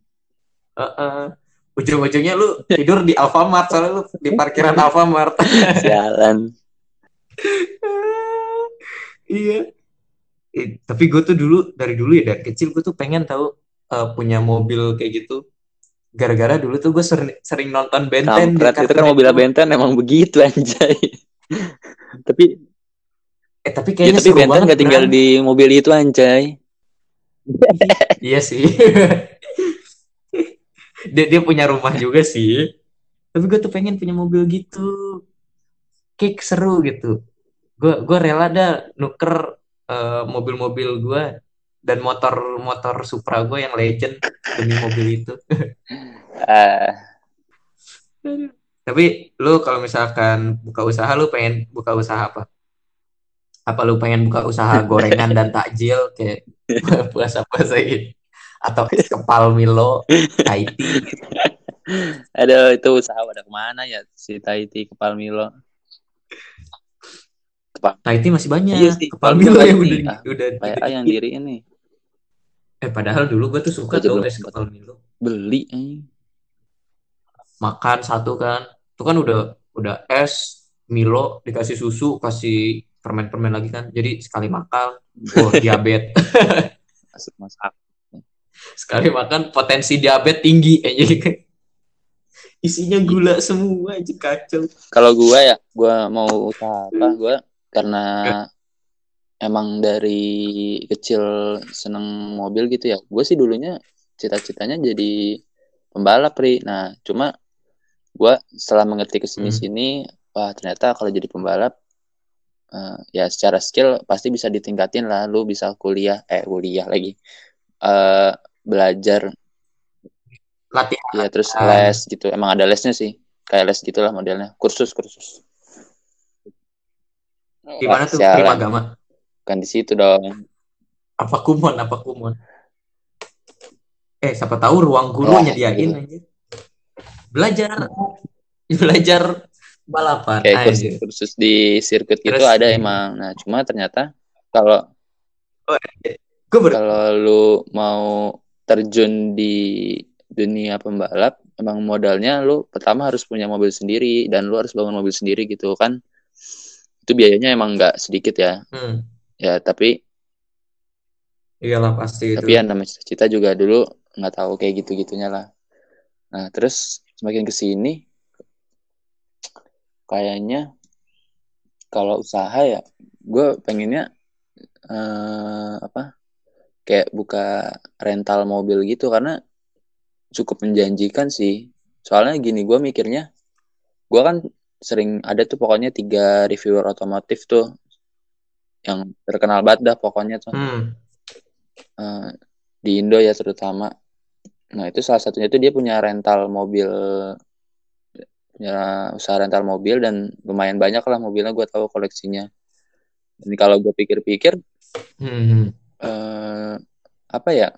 A: Heeh. Ujung-ujungnya lu tidur di Alfamart soalnya lu di parkiran Alfamart.
B: Jalan.
A: iya. Eh, tapi gue tuh dulu dari dulu ya dari kecil gue tuh pengen tahu eh, punya mobil kayak gitu. Gara-gara dulu tuh gue sering, sering nonton Ben 10 di
B: Kampret itu kan
A: Cartoon
B: mobil
A: Network.
B: Benten emang begitu anjay. Tapi
A: Eh tapi
B: ya,
A: kayaknya
B: tapi
A: seru
B: Benten
A: banget.
B: gak tinggal di mobil itu anjay.
A: Iya sih. dia dia punya rumah juga sih. Tapi gue tuh pengen punya mobil gitu. Kayak seru gitu. Gue gue rela dah nuker eh, mobil-mobil gue dan motor-motor Supra gue yang legend demi mobil itu.
B: Ah,
A: Tapi lu kalau misalkan buka usaha lu pengen buka usaha apa? Apa lu pengen buka usaha gorengan dan takjil kayak puasa-puasa ini? Atau es kepal Milo, IT
B: Aduh, itu usaha pada ke mana ya si Taiti Kepal Milo.
A: Tahiti masih banyak.
B: Iya sih,
A: Kepal
B: Kepal
A: Milo yang udah
B: Ah,
A: udah
B: Kayak yang diri ini
A: Eh padahal dulu gue tuh suka
B: Gua
A: tuh es kepal Milo.
B: beli anjing.
A: Makan satu kan. Itu kan udah udah es Milo dikasih susu, kasih permen-permen lagi kan. Jadi sekali makan, oh diabetes.
B: Masuk masak.
A: sekali makan potensi diabetes tinggi aja. Isinya gula semua aja kacau.
B: Kalau gua ya, gua mau usaha apa? Gua karena emang dari kecil seneng mobil gitu ya. Gue sih dulunya cita-citanya jadi pembalap, Pri. Nah, cuma gua setelah mengerti ke sini-sini, wah ternyata kalau jadi pembalap eh, ya secara skill pasti bisa ditingkatin lah. Lu bisa kuliah, eh kuliah lagi. eh belajar
A: Latihan.
B: ya terus
A: Ah.
B: les gitu. Emang ada lesnya sih. Kayak les gitulah modelnya. Kursus, kursus.
A: Gimana
B: Wah,
A: tuh prima agama?
B: Kan di situ dong.
A: Apa kumon? Apa kumon? eh siapa tahu ruang guru
B: Wah,
A: nyediain
B: gitu.
A: anjir. Belajar. Belajar balapan.
B: Kayak kursus, kursus di sirkuit gitu
A: Terus
B: ada emang. Nah cuma ternyata kalau
A: Gue ber
B: kalau lu mau terjun di dunia pembalap emang modalnya lu pertama harus punya mobil sendiri dan lu harus bangun mobil sendiri gitu kan. Itu biayanya emang nggak sedikit ya.
A: Hmm,
B: ya tapi
A: iyalah pasti itu.
B: tapi ya namanya cita-cita juga dulu nggak tahu kayak gitu gitunya lah. Nah terus semakin ke sini kayaknya kalau usaha ya gue pengennya eh, apa kayak buka rental mobil gitu karena cukup menjanjikan sih. Soalnya gini gue mikirnya gue kan sering ada tuh pokoknya tiga reviewer otomotif tuh yang terkenal banget dah pokoknya tuh.
A: Hmm,
B: Eh, di Indo ya terutama. Nah itu salah satunya itu dia punya rental mobil, punya usaha rental mobil dan lumayan banyak lah mobilnya gue tahu koleksinya. Dan kalau gue pikir-pikir,
A: hmm,
B: eh, apa ya?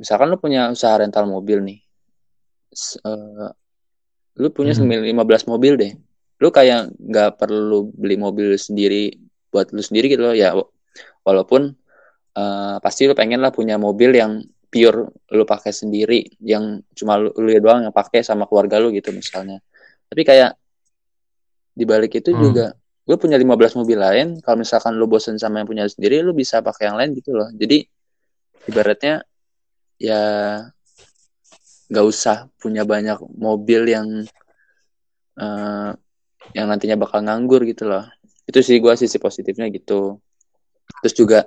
B: Misalkan lu punya usaha rental mobil nih, eh, lu punya
A: Hmm.
B: 15 mobil deh. Lu kayak nggak perlu beli mobil sendiri buat lu sendiri gitu loh ya. Walaupun eh, pasti lu pengen lah punya mobil yang pure lu pakai sendiri, yang cuma lu, lu doang yang pakai sama keluarga lu gitu misalnya. Tapi kayak di balik itu
A: Hmm.
B: juga lu punya 15 mobil lain, kalau misalkan lu bosen sama yang punya sendiri, lu bisa pakai yang lain gitu loh. Jadi ibaratnya ya nggak usah punya banyak mobil yang eh, yang nantinya bakal nganggur gitu loh. Itu sih gua sisi positifnya gitu. Terus juga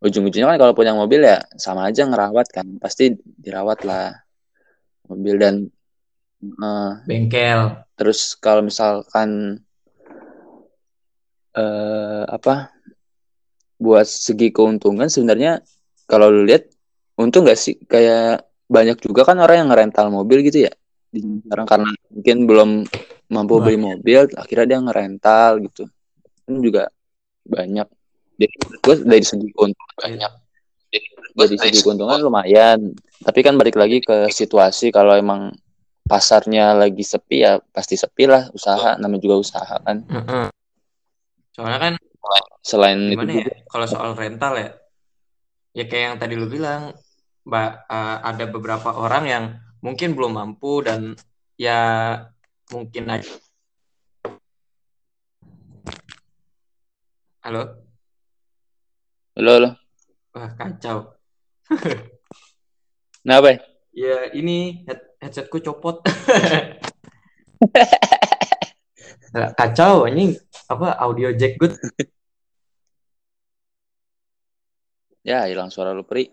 B: ujung-ujungnya kan kalau punya mobil ya sama aja ngerawat kan, pasti dirawat lah mobil dan eh,
A: Bengkel.
B: terus kalau misalkan eh apa buat segi keuntungan sebenarnya kalau lu lihat untung gak sih? Kayak banyak juga kan orang yang ngerental mobil gitu ya di sekarang karena mungkin belum mampu beli mobil akhirnya dia ngerental gitu. Kan juga banyak jadi gue dari segi keuntungan banyak dari segi keuntungan lumayan tapi kan balik lagi ke situasi kalau emang pasarnya lagi sepi ya pasti sepi lah usaha namanya juga usaha kan
A: Heeh. Soalnya kan
B: selain itu juga
A: ya? Kalau soal rental ya, ya kayak yang tadi lu bilang, Mbak, eh, ada beberapa orang yang mungkin belum mampu dan ya mungkin aja. Halo?
B: Lo lo
A: Wah, kacau.
B: nah apa ya?
A: Ini head headsetku copot. Kacau, ini apa audio jack good.
B: Ya, hilang suara lu, Pri.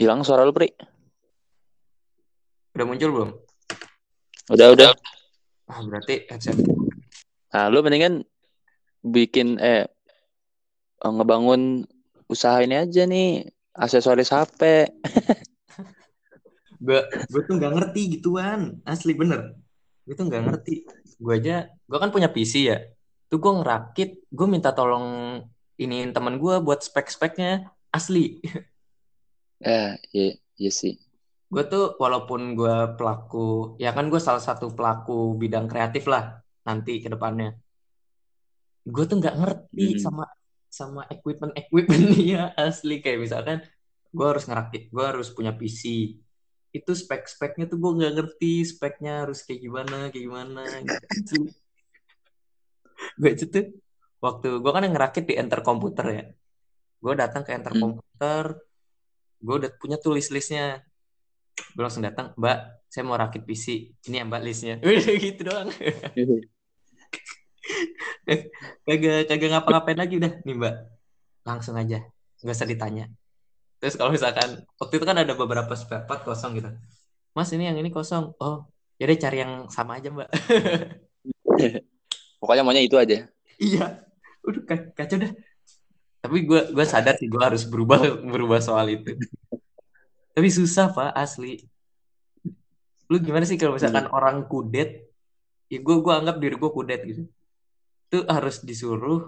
B: Hilang suara lu, Pri.
A: Udah muncul belum?
B: Udah, udah.
A: Ah, berarti headset.
B: Nah, lu mendingan bikin eh ngebangun usaha ini aja nih, aksesoris HP.
A: gue gue tuh nggak ngerti gituan. Asli bener. Gue tuh nggak ngerti. Gue aja gue kan punya PC ya. Tuh gue ngerakit gue minta tolong iniin teman gue buat spek-speknya. Asli.
B: Ya, iya, iya sih.
A: gue tuh walaupun gue pelaku ya kan gue salah satu pelaku bidang kreatif lah nanti ke depannya gue tuh nggak ngerti
B: Hmm.
A: sama sama equipment equipment dia asli. Kayak misalkan gue harus ngerakit gue harus punya PC itu spek-speknya tuh gue nggak ngerti speknya harus kayak gimana kayak gimana gitu. Gue itu tuh waktu gue kan yang ngerakit di enter komputer ya. Gue datang ke enter
B: Hmm.
A: komputer gue udah punya tuh list-listnya. Gue langsung datang mbak saya mau rakit PC ini ya mbak listnya. Udah gitu doang kagak kagak ngapa-ngapain lagi udah. Nih mbak. Langsung aja. Nggak usah ditanya. Terus kalau misalkan waktu itu kan ada beberapa spare part kosong gitu. Mas ini yang ini kosong. Oh jadi cari yang sama aja mbak.
B: Pokoknya maunya itu aja.
A: iya. Udah ka- kacau dah. Tapi gue gue sadar sih gue harus berubah berubah soal itu. Tapi susah pak asli. Lu gimana sih kalau misalkan orang kudet? Ya gue gue anggap diri gue kudet gitu itu harus disuruh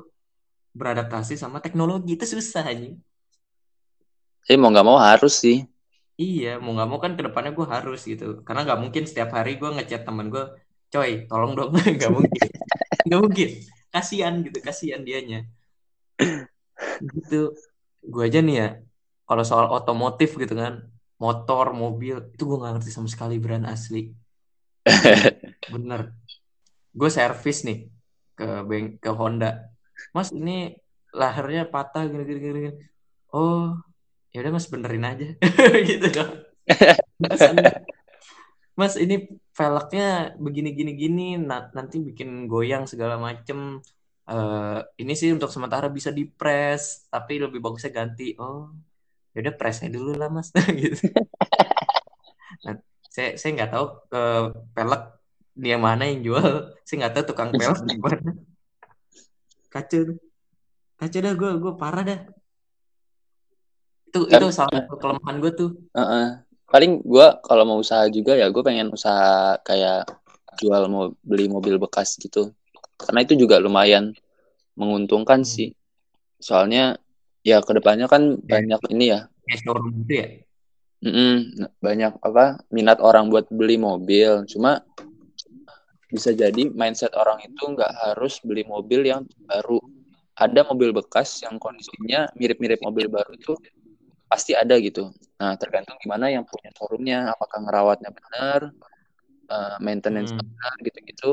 A: beradaptasi sama teknologi itu susah aja
B: Jadi mau nggak mau harus sih.
A: Iya, mau nggak mau kan ke depannya gue harus gitu. Karena nggak mungkin setiap hari gue ngechat temen gue, coy, tolong dong, nggak mungkin, nggak mungkin. Kasian gitu, kasian dianya. Gitu, gue aja nih ya, kalau soal otomotif gitu kan, motor, mobil, itu gue nggak ngerti sama sekali brand asli. Bener. Gue servis nih ke bank ke Honda. Mas ini lahirnya patah gini gini gini. gini. Oh, ya udah Mas benerin aja. gitu dong. Mas, ini velgnya begini gini gini na- nanti bikin goyang segala macem. Eh, ini sih untuk sementara bisa dipres, tapi lebih bagusnya ganti. Oh, ya udah presnya dulu lah Mas gitu. Nah, saya saya nggak tahu ke pelek dia mana yang jual. Saya nggak tahu tukang mana. Kacau tuh. Kacau dah gue gue parah dah. Itu
B: Tapi-
A: itu salah satu kelemahan gue tuh.
B: Heeh. Paling gue kalau mau usaha juga ya gue pengen usaha kayak jual mau beli mobil bekas gitu. Karena itu juga lumayan menguntungkan
A: Hmm.
B: sih. Soalnya ya ke depannya kan banyak ini ya.
A: Showroom gitu ya.
B: Mm-mm, banyak apa minat orang buat beli mobil. Cuma bisa jadi mindset orang itu nggak harus beli mobil yang baru. Ada mobil bekas yang kondisinya mirip-mirip mobil baru itu pasti ada gitu. Nah tergantung gimana yang punya showroomnya, apakah ngerawatnya benar, eh, maintenance
A: Hmm.
B: benar gitu-gitu.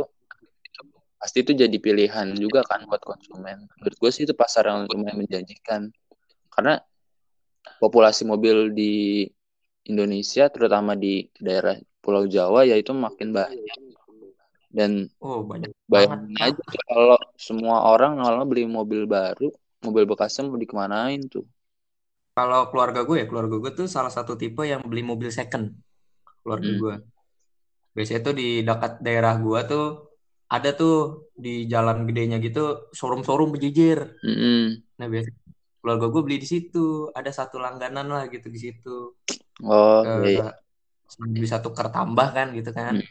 B: Pasti itu jadi pilihan juga kan buat konsumen. Menurut gue sih itu pasar yang lumayan menjanjikan. Karena populasi mobil di Indonesia, terutama di daerah Pulau Jawa, yaitu makin banyak. Dan
A: Oh banyak
B: bayangin
A: banget.
B: aja kalau semua orang lama beli mobil baru, mobil bekasnya mau dikemanain tuh?
A: Kalau keluarga gue ya, keluarga gue tuh salah satu tipe yang beli mobil second. Keluarga
B: Hmm.
A: gue. Biasanya tuh di dekat daerah gue tuh ada tuh di jalan gedenya gitu showroom-showroom berjejer.
B: Mm-mm.
A: Nah biasanya keluarga gue beli di situ. Ada satu langganan lah gitu di situ.
B: Oh, iya, iya.
A: bisa tukar tambah kan gitu kan.
B: Hmm.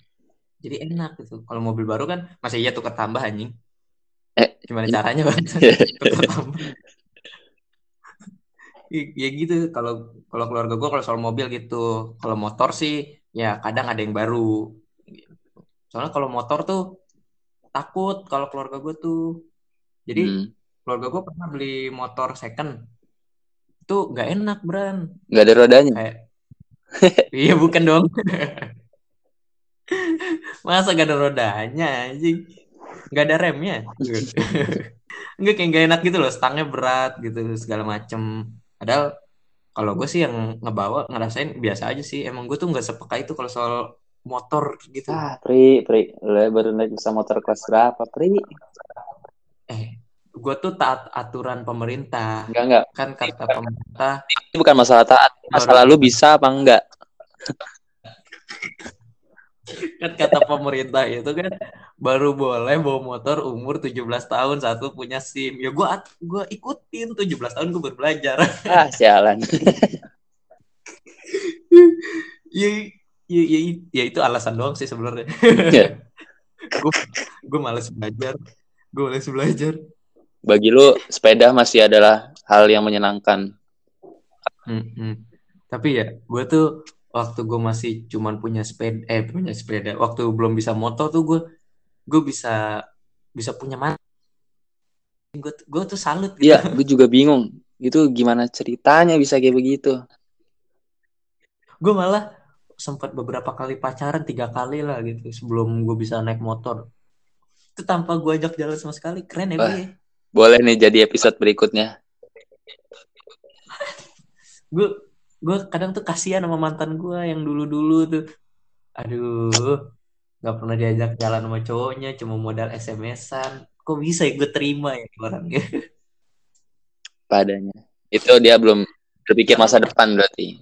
A: Jadi enak gitu. Kalau mobil baru kan masa iya tukar tambah anjing.
B: Eh,
A: Gimana caranya bang? Ya gitu. Kalau kalau keluarga gue kalau soal mobil gitu. Kalau motor sih ya kadang ada yang baru. Soalnya kalau motor tuh takut kalau keluarga gue tuh. Jadi
B: Hmm.
A: keluarga gue pernah beli motor second. Itu nggak enak, Bran.
B: Nggak ada rodanya.
A: Kayak iya bukan dong. Masa gak ada rodanya anjing? Gak ada remnya. Enggak kayak gak enak gitu loh, stangnya berat gitu segala macem. Padahal kalau gue sih yang ngebawa ngerasain biasa aja sih. Emang gue tuh nggak sepeka itu kalau soal motor gitu.
B: Ah, Pri, Pri, lo baru naik bisa motor kelas berapa, Pri?
A: Eh, gue tuh taat aturan pemerintah.
B: Enggak, enggak.
A: Kan kata pemerintah
B: Ini bukan masalah taat, masalah lu bisa apa enggak?
A: kan kata pemerintah itu kan baru boleh bawa motor umur 17 tahun satu punya SIM. Ya gue gua ikutin 17 tahun gue baru belajar.
B: Ah, sialan.
A: ya, ya, ya, ya itu alasan doang sih sebenarnya.
B: Ya.
A: gue gue males belajar. Gue males belajar.
B: Bagi lu, sepeda masih adalah hal yang menyenangkan.
A: Mm-mm. Tapi ya gue tuh waktu gue masih cuman punya sepeda, eh punya sepeda, waktu belum bisa motor tuh gue gue bisa bisa punya mana? Gue gue tuh salut gitu.
B: Iya, gue juga bingung. Itu gimana ceritanya bisa kayak begitu?
A: gue malah sempat beberapa kali pacaran tiga kali lah gitu sebelum gue bisa naik motor itu tanpa gue ajak jalan sama sekali keren ya
B: Wah.
A: gue
B: Boleh nih jadi episode berikutnya.
A: gue gue kadang tuh kasihan sama mantan gue yang dulu dulu tuh aduh nggak pernah diajak jalan sama cowoknya cuma modal SMS-an kok bisa ya gue terima ya orangnya
B: Padanya. Itu dia belum berpikir masa depan berarti.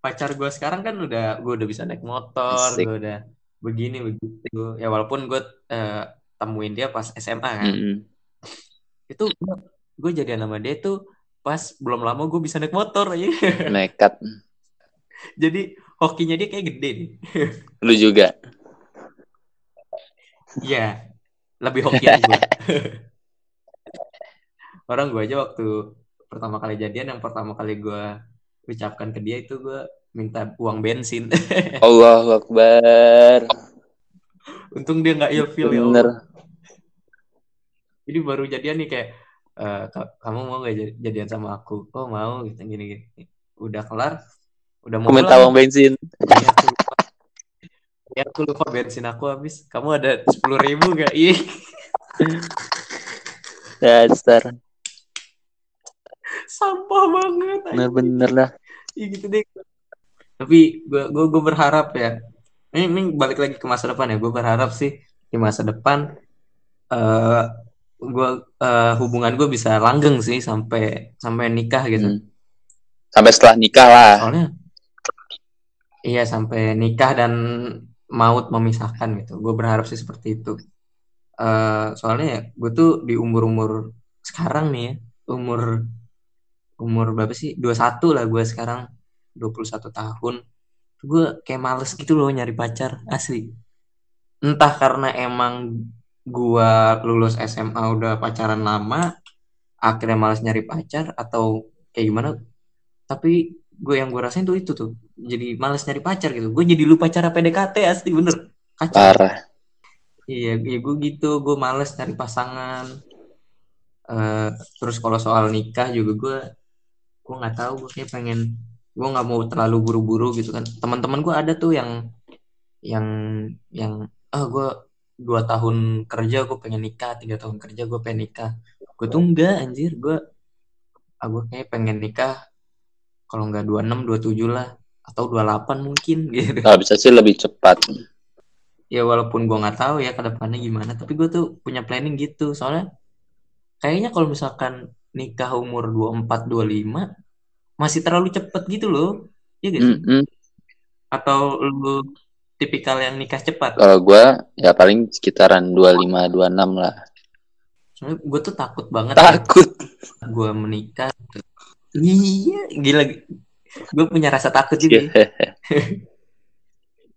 A: pacar gue sekarang kan udah gue udah bisa naik motor gue udah begini begitu ya walaupun gue eh, temuin dia pas SMA kan
B: Mm-mm.
A: itu gue jadi sama dia tuh pas belum lama gue bisa naik motor aja
B: Nekat.
A: jadi hokinya dia kayak gede nih
B: Lu juga.
A: Iya lebih hokian gue orang gue aja waktu pertama kali jadian yang pertama kali gue ucapkan ke dia itu gue minta uang bensin
B: Allah Akbar
A: untung dia nggak ilfil ya Allah. jadi baru jadian nih kayak "Eh, ka- kamu mau gak jadi- jadian sama aku oh mau gitu gini gini udah kelar udah mau
B: minta uang bensin
A: Iya, aku lupa. Ya, aku lupa bensin aku habis. Kamu ada sepuluh ribu gak? Ih,
B: dasar
A: sampah banget.
B: bener-bener lah
A: Iya gitu deh. Tapi gue gue gue berharap ya. Ini, ini balik lagi ke masa depan ya. Gue berharap sih di masa depan eh gue eh, hubungan gue bisa langgeng sih sampai sampai nikah gitu.
B: Hmm. sampai setelah nikah lah
A: Soalnya iya sampai nikah dan maut memisahkan gitu. Gue berharap sih seperti itu. Eh soalnya ya gue tuh di umur-umur sekarang nih ya, umur umur berapa sih? 21 lah gue sekarang. 21 tahun. Gue kayak males gitu loh nyari pacar, asli. Entah karena emang gue lulus SMA udah pacaran lama, akhirnya males nyari pacar atau kayak gimana. Tapi gue yang gue rasain tuh itu tuh. Jadi males nyari pacar gitu. Gue jadi lupa cara PDKT asli bener. Kacau.
B: parah
A: Iya, iya gue gitu, gue males cari pasangan. Eh, terus kalau soal nikah juga gue, gue nggak tahu, gue kayak pengen, gue nggak mau terlalu buru-buru gitu kan. Teman-teman gue ada tuh yang, yang, yang, ah gue dua tahun kerja gue pengen nikah, tiga tahun kerja gue pengen nikah. Gue tuh enggak anjir, gue, ah gue kayak pengen nikah, kalau nggak 26, 27 lah, atau 28 mungkin gitu.
B: kalau bisa sih lebih cepat.
A: Ya walaupun gua nggak tahu ya ke depannya gimana tapi gue tuh punya planning gitu. Soalnya kayaknya kalau misalkan nikah umur 24 25 masih terlalu cepet gitu loh. Ya gak sih?
B: Mm-mm.
A: atau lu tipikal yang nikah cepat?
B: Kalau gua ya paling sekitaran 25 26 lah.
A: Soalnya gue tuh takut banget.
B: Takut.
A: Gue menikah. Iya gila. Gue punya rasa takut juga.
B: Iya.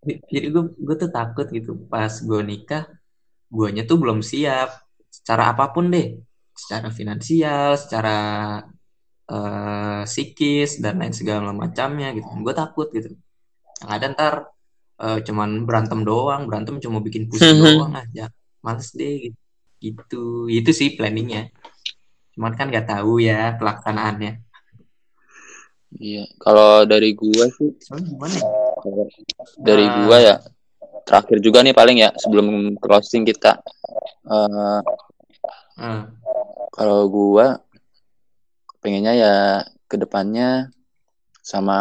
A: jadi gue gue tuh takut gitu. Pas gue nikah guanya tuh belum siap. Secara apa pun deh. Secara finansial secara eh, psikis dan lain segala macamnya gitu. Gue takut gitu. Yang ada ntar eh, cuman berantem doang berantem cuma bikin pusing doang aja males deh gitu. itu sih planningnya cuman kan nggak tahu ya pelaksanaannya
B: iya kalau dari gua sih
A: soalnya gimana ya?
B: dari
A: Ah.
B: gua ya terakhir juga nih paling ya sebelum closing kita Eh,
A: Eh,
B: kalau gua pengennya ya ke depannya sama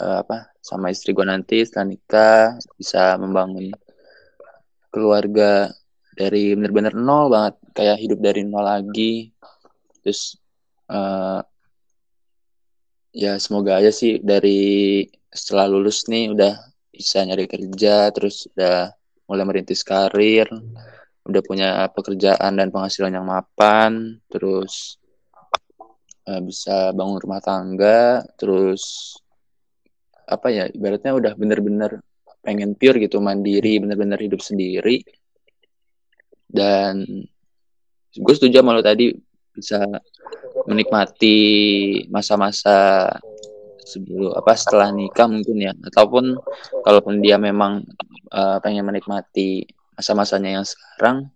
B: eh, apa sama istri gua nanti setelah nikah bisa membangun keluarga dari bener-bener nol banget. Kayak hidup dari nol lagi. Terus eh, ya semoga aja sih dari setelah lulus nih udah bisa nyari kerja terus udah mulai merintis karir udah punya pekerjaan dan penghasilan yang mapan terus eh, bisa bangun rumah tangga terus apa ya ibaratnya udah bener-bener pengen pure gitu mandiri bener-bener hidup sendiri. Dan gue setuju sama lo tadi bisa menikmati masa-masa sebelum apa setelah nikah mungkin ya. Ataupun kalaupun dia memang eh, pengen menikmati masa-masanya yang sekarang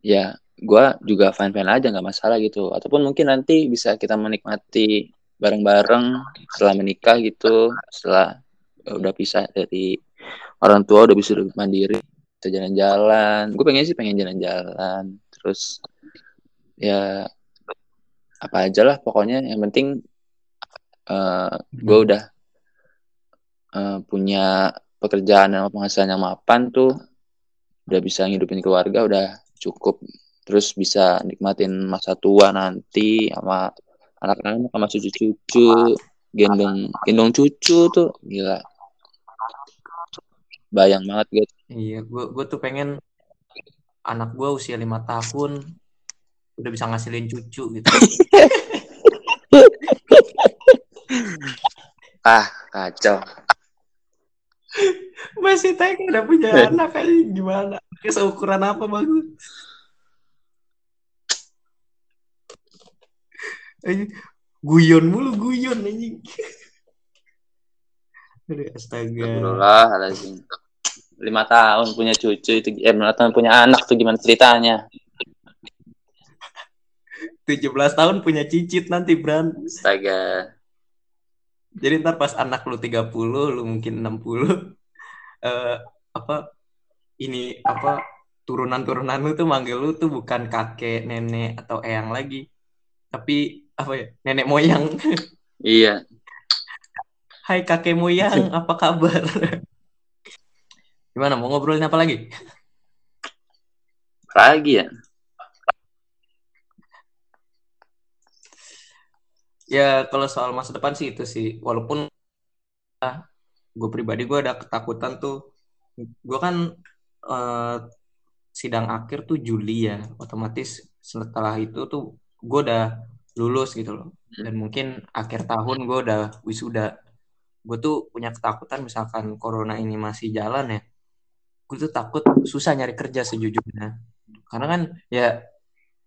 B: ya gue juga fine fine aja nggak masalah gitu. Ataupun mungkin nanti bisa kita menikmati bareng-bareng setelah menikah gitu setelah udah pisah dari orang tua udah bisa mandiri kita jalan-jalan. Gue pengen sih pengen jalan-jalan terus ya apa aja lah pokoknya yang penting eh gue udah eh, punya pekerjaan dan penghasilan yang mapan tuh udah bisa ngidupin keluarga udah cukup. Terus bisa nikmatin masa tua nanti sama anak-anak sama cucu-cucu gendong gendong cucu tuh gila bayang banget gitu
A: Iya, gue gue tuh pengen anak gue usia lima tahun udah bisa ngasilin cucu gitu.
B: ah kacau
A: Masih TK udah punya anak aja gimana? Kayak seukuran apa bagus? Guyon mulu guyon anjing. Aduh, astaga.
B: Astagfirullahaladzim. Lima tahun punya cucu itu, eh lima tahun punya anak tuh gimana ceritanya?
A: 17 tahun punya cicit nanti, Bran.
B: Astaga.
A: Jadi ntar pas anak lu 30, lu mungkin 60. eh apa ini apa turunan-turunan lu tuh manggil lu tuh bukan kakek, nenek atau eyang lagi. Tapi apa ya? Nenek moyang.
B: Iya.
A: Hai kakek moyang, apa kabar? Gimana mau ngobrolin apa lagi?
B: Lagi ya?
A: Ya kalau soal masa depan sih itu sih. Walaupun ah, gue pribadi gue ada ketakutan tuh. Gue kan eh, sidang akhir tuh Juli ya. Otomatis setelah itu tuh gue udah lulus gitu loh. Dan mungkin akhir tahun gue udah wisuda. Gue tuh punya ketakutan misalkan corona ini masih jalan ya. Gue tuh takut susah nyari kerja sejujurnya. Karena kan ya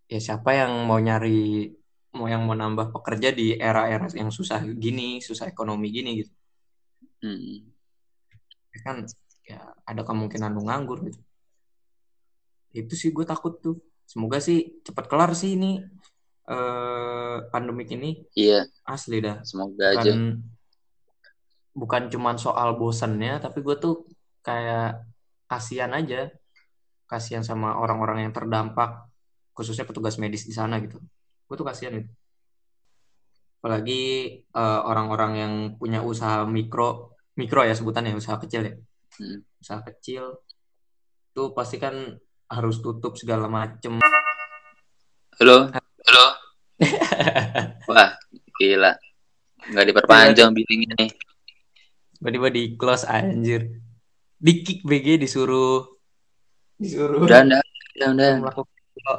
A: ya siapa yang mau nyari mau yang mau nambah pekerja di era-era yang susah gini, susah ekonomi gini gitu.
B: Hmm.
A: Kan ya ada kemungkinan lu nganggur gitu. Itu sih gue takut tuh. Semoga sih cepat kelar sih ini eh pandemik ini
B: Iya,
A: asli dah.
B: semoga aja.
A: Bukan bukan cuman soal bosannya, tapi gue tuh kayak kasihan aja. Kasihan sama orang-orang yang terdampak, khususnya petugas medis di sana gitu. Gue tuh kasihan gitu. Apalagi eh, orang-orang yang punya usaha mikro, mikro ya sebutannya, usaha kecil ya.
B: Hmm.
A: Usaha kecil tuh pasti kan harus tutup segala macem.
B: Halo, halo. Wah, gila. Nggak diperpanjang billingnya nih.
A: Tiba-tiba di close anjir. Di kick BG disuruh disuruh
B: udah, udah.
A: melakukan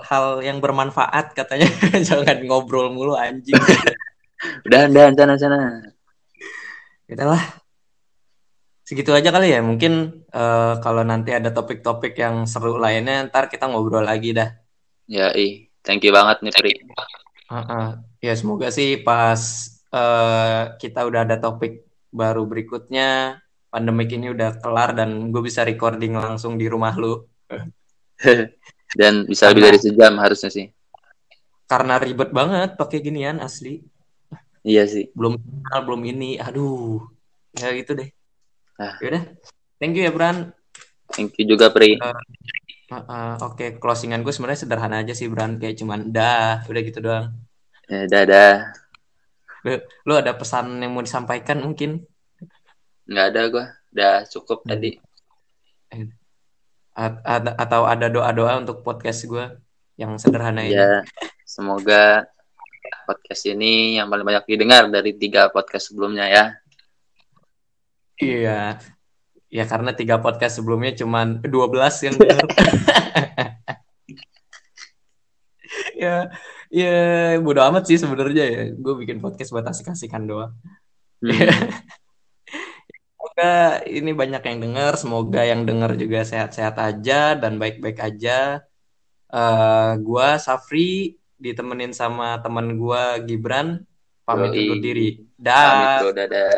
A: hal yang bermanfaat katanya jangan ngobrol mulu anjing
B: Udah, udah, sana, sana.
A: lah segitu aja kali ya mungkin eh, kalau nanti ada topik-topik yang seru lainnya ntar kita ngobrol lagi dah
B: Ya, ih. Thank you banget nih, Pri.
A: Heeh. ya semoga sih pas eh, kita udah ada topik baru berikutnya pandemik ini udah kelar dan gue bisa recording langsung di rumah lu
B: Dan bisa lebih dari sejam harusnya sih.
A: karena ribet banget pakai ginian asli
B: Iya sih.
A: belum kenal belum ini aduh ya gitu deh
B: Ah.
A: Yaudah, thank you ya Bran
B: Thank you juga, Pri.
A: Uh, uh, Oke, closingan gue sebenarnya sederhana aja sih, Bran. Kayak cuman dah, udah gitu doang.
B: Ya, dadah.
A: Lu, lu ada pesan yang mau disampaikan mungkin?
B: Nggak ada gua. Udah cukup tadi.
A: A- ada- atau ada doa-doa untuk podcast gue yang sederhana ini?
B: Ya, semoga podcast ini yang paling banyak didengar dari tiga podcast sebelumnya ya.
A: Iya. Ya karena tiga podcast sebelumnya cuman 12 yang denger. ya, ya bodo amat sih sebenarnya ya. Gue bikin podcast buat asik-asikan doang.
B: Hmm.
A: Semoga ini banyak yang dengar, semoga yang dengar juga sehat-sehat aja dan baik-baik aja. Eh, gua Safri ditemenin sama teman gua Gibran pamit
B: Yoi.
A: undur diri.
B: Pamit,
A: Dah.
B: bro. Dadah.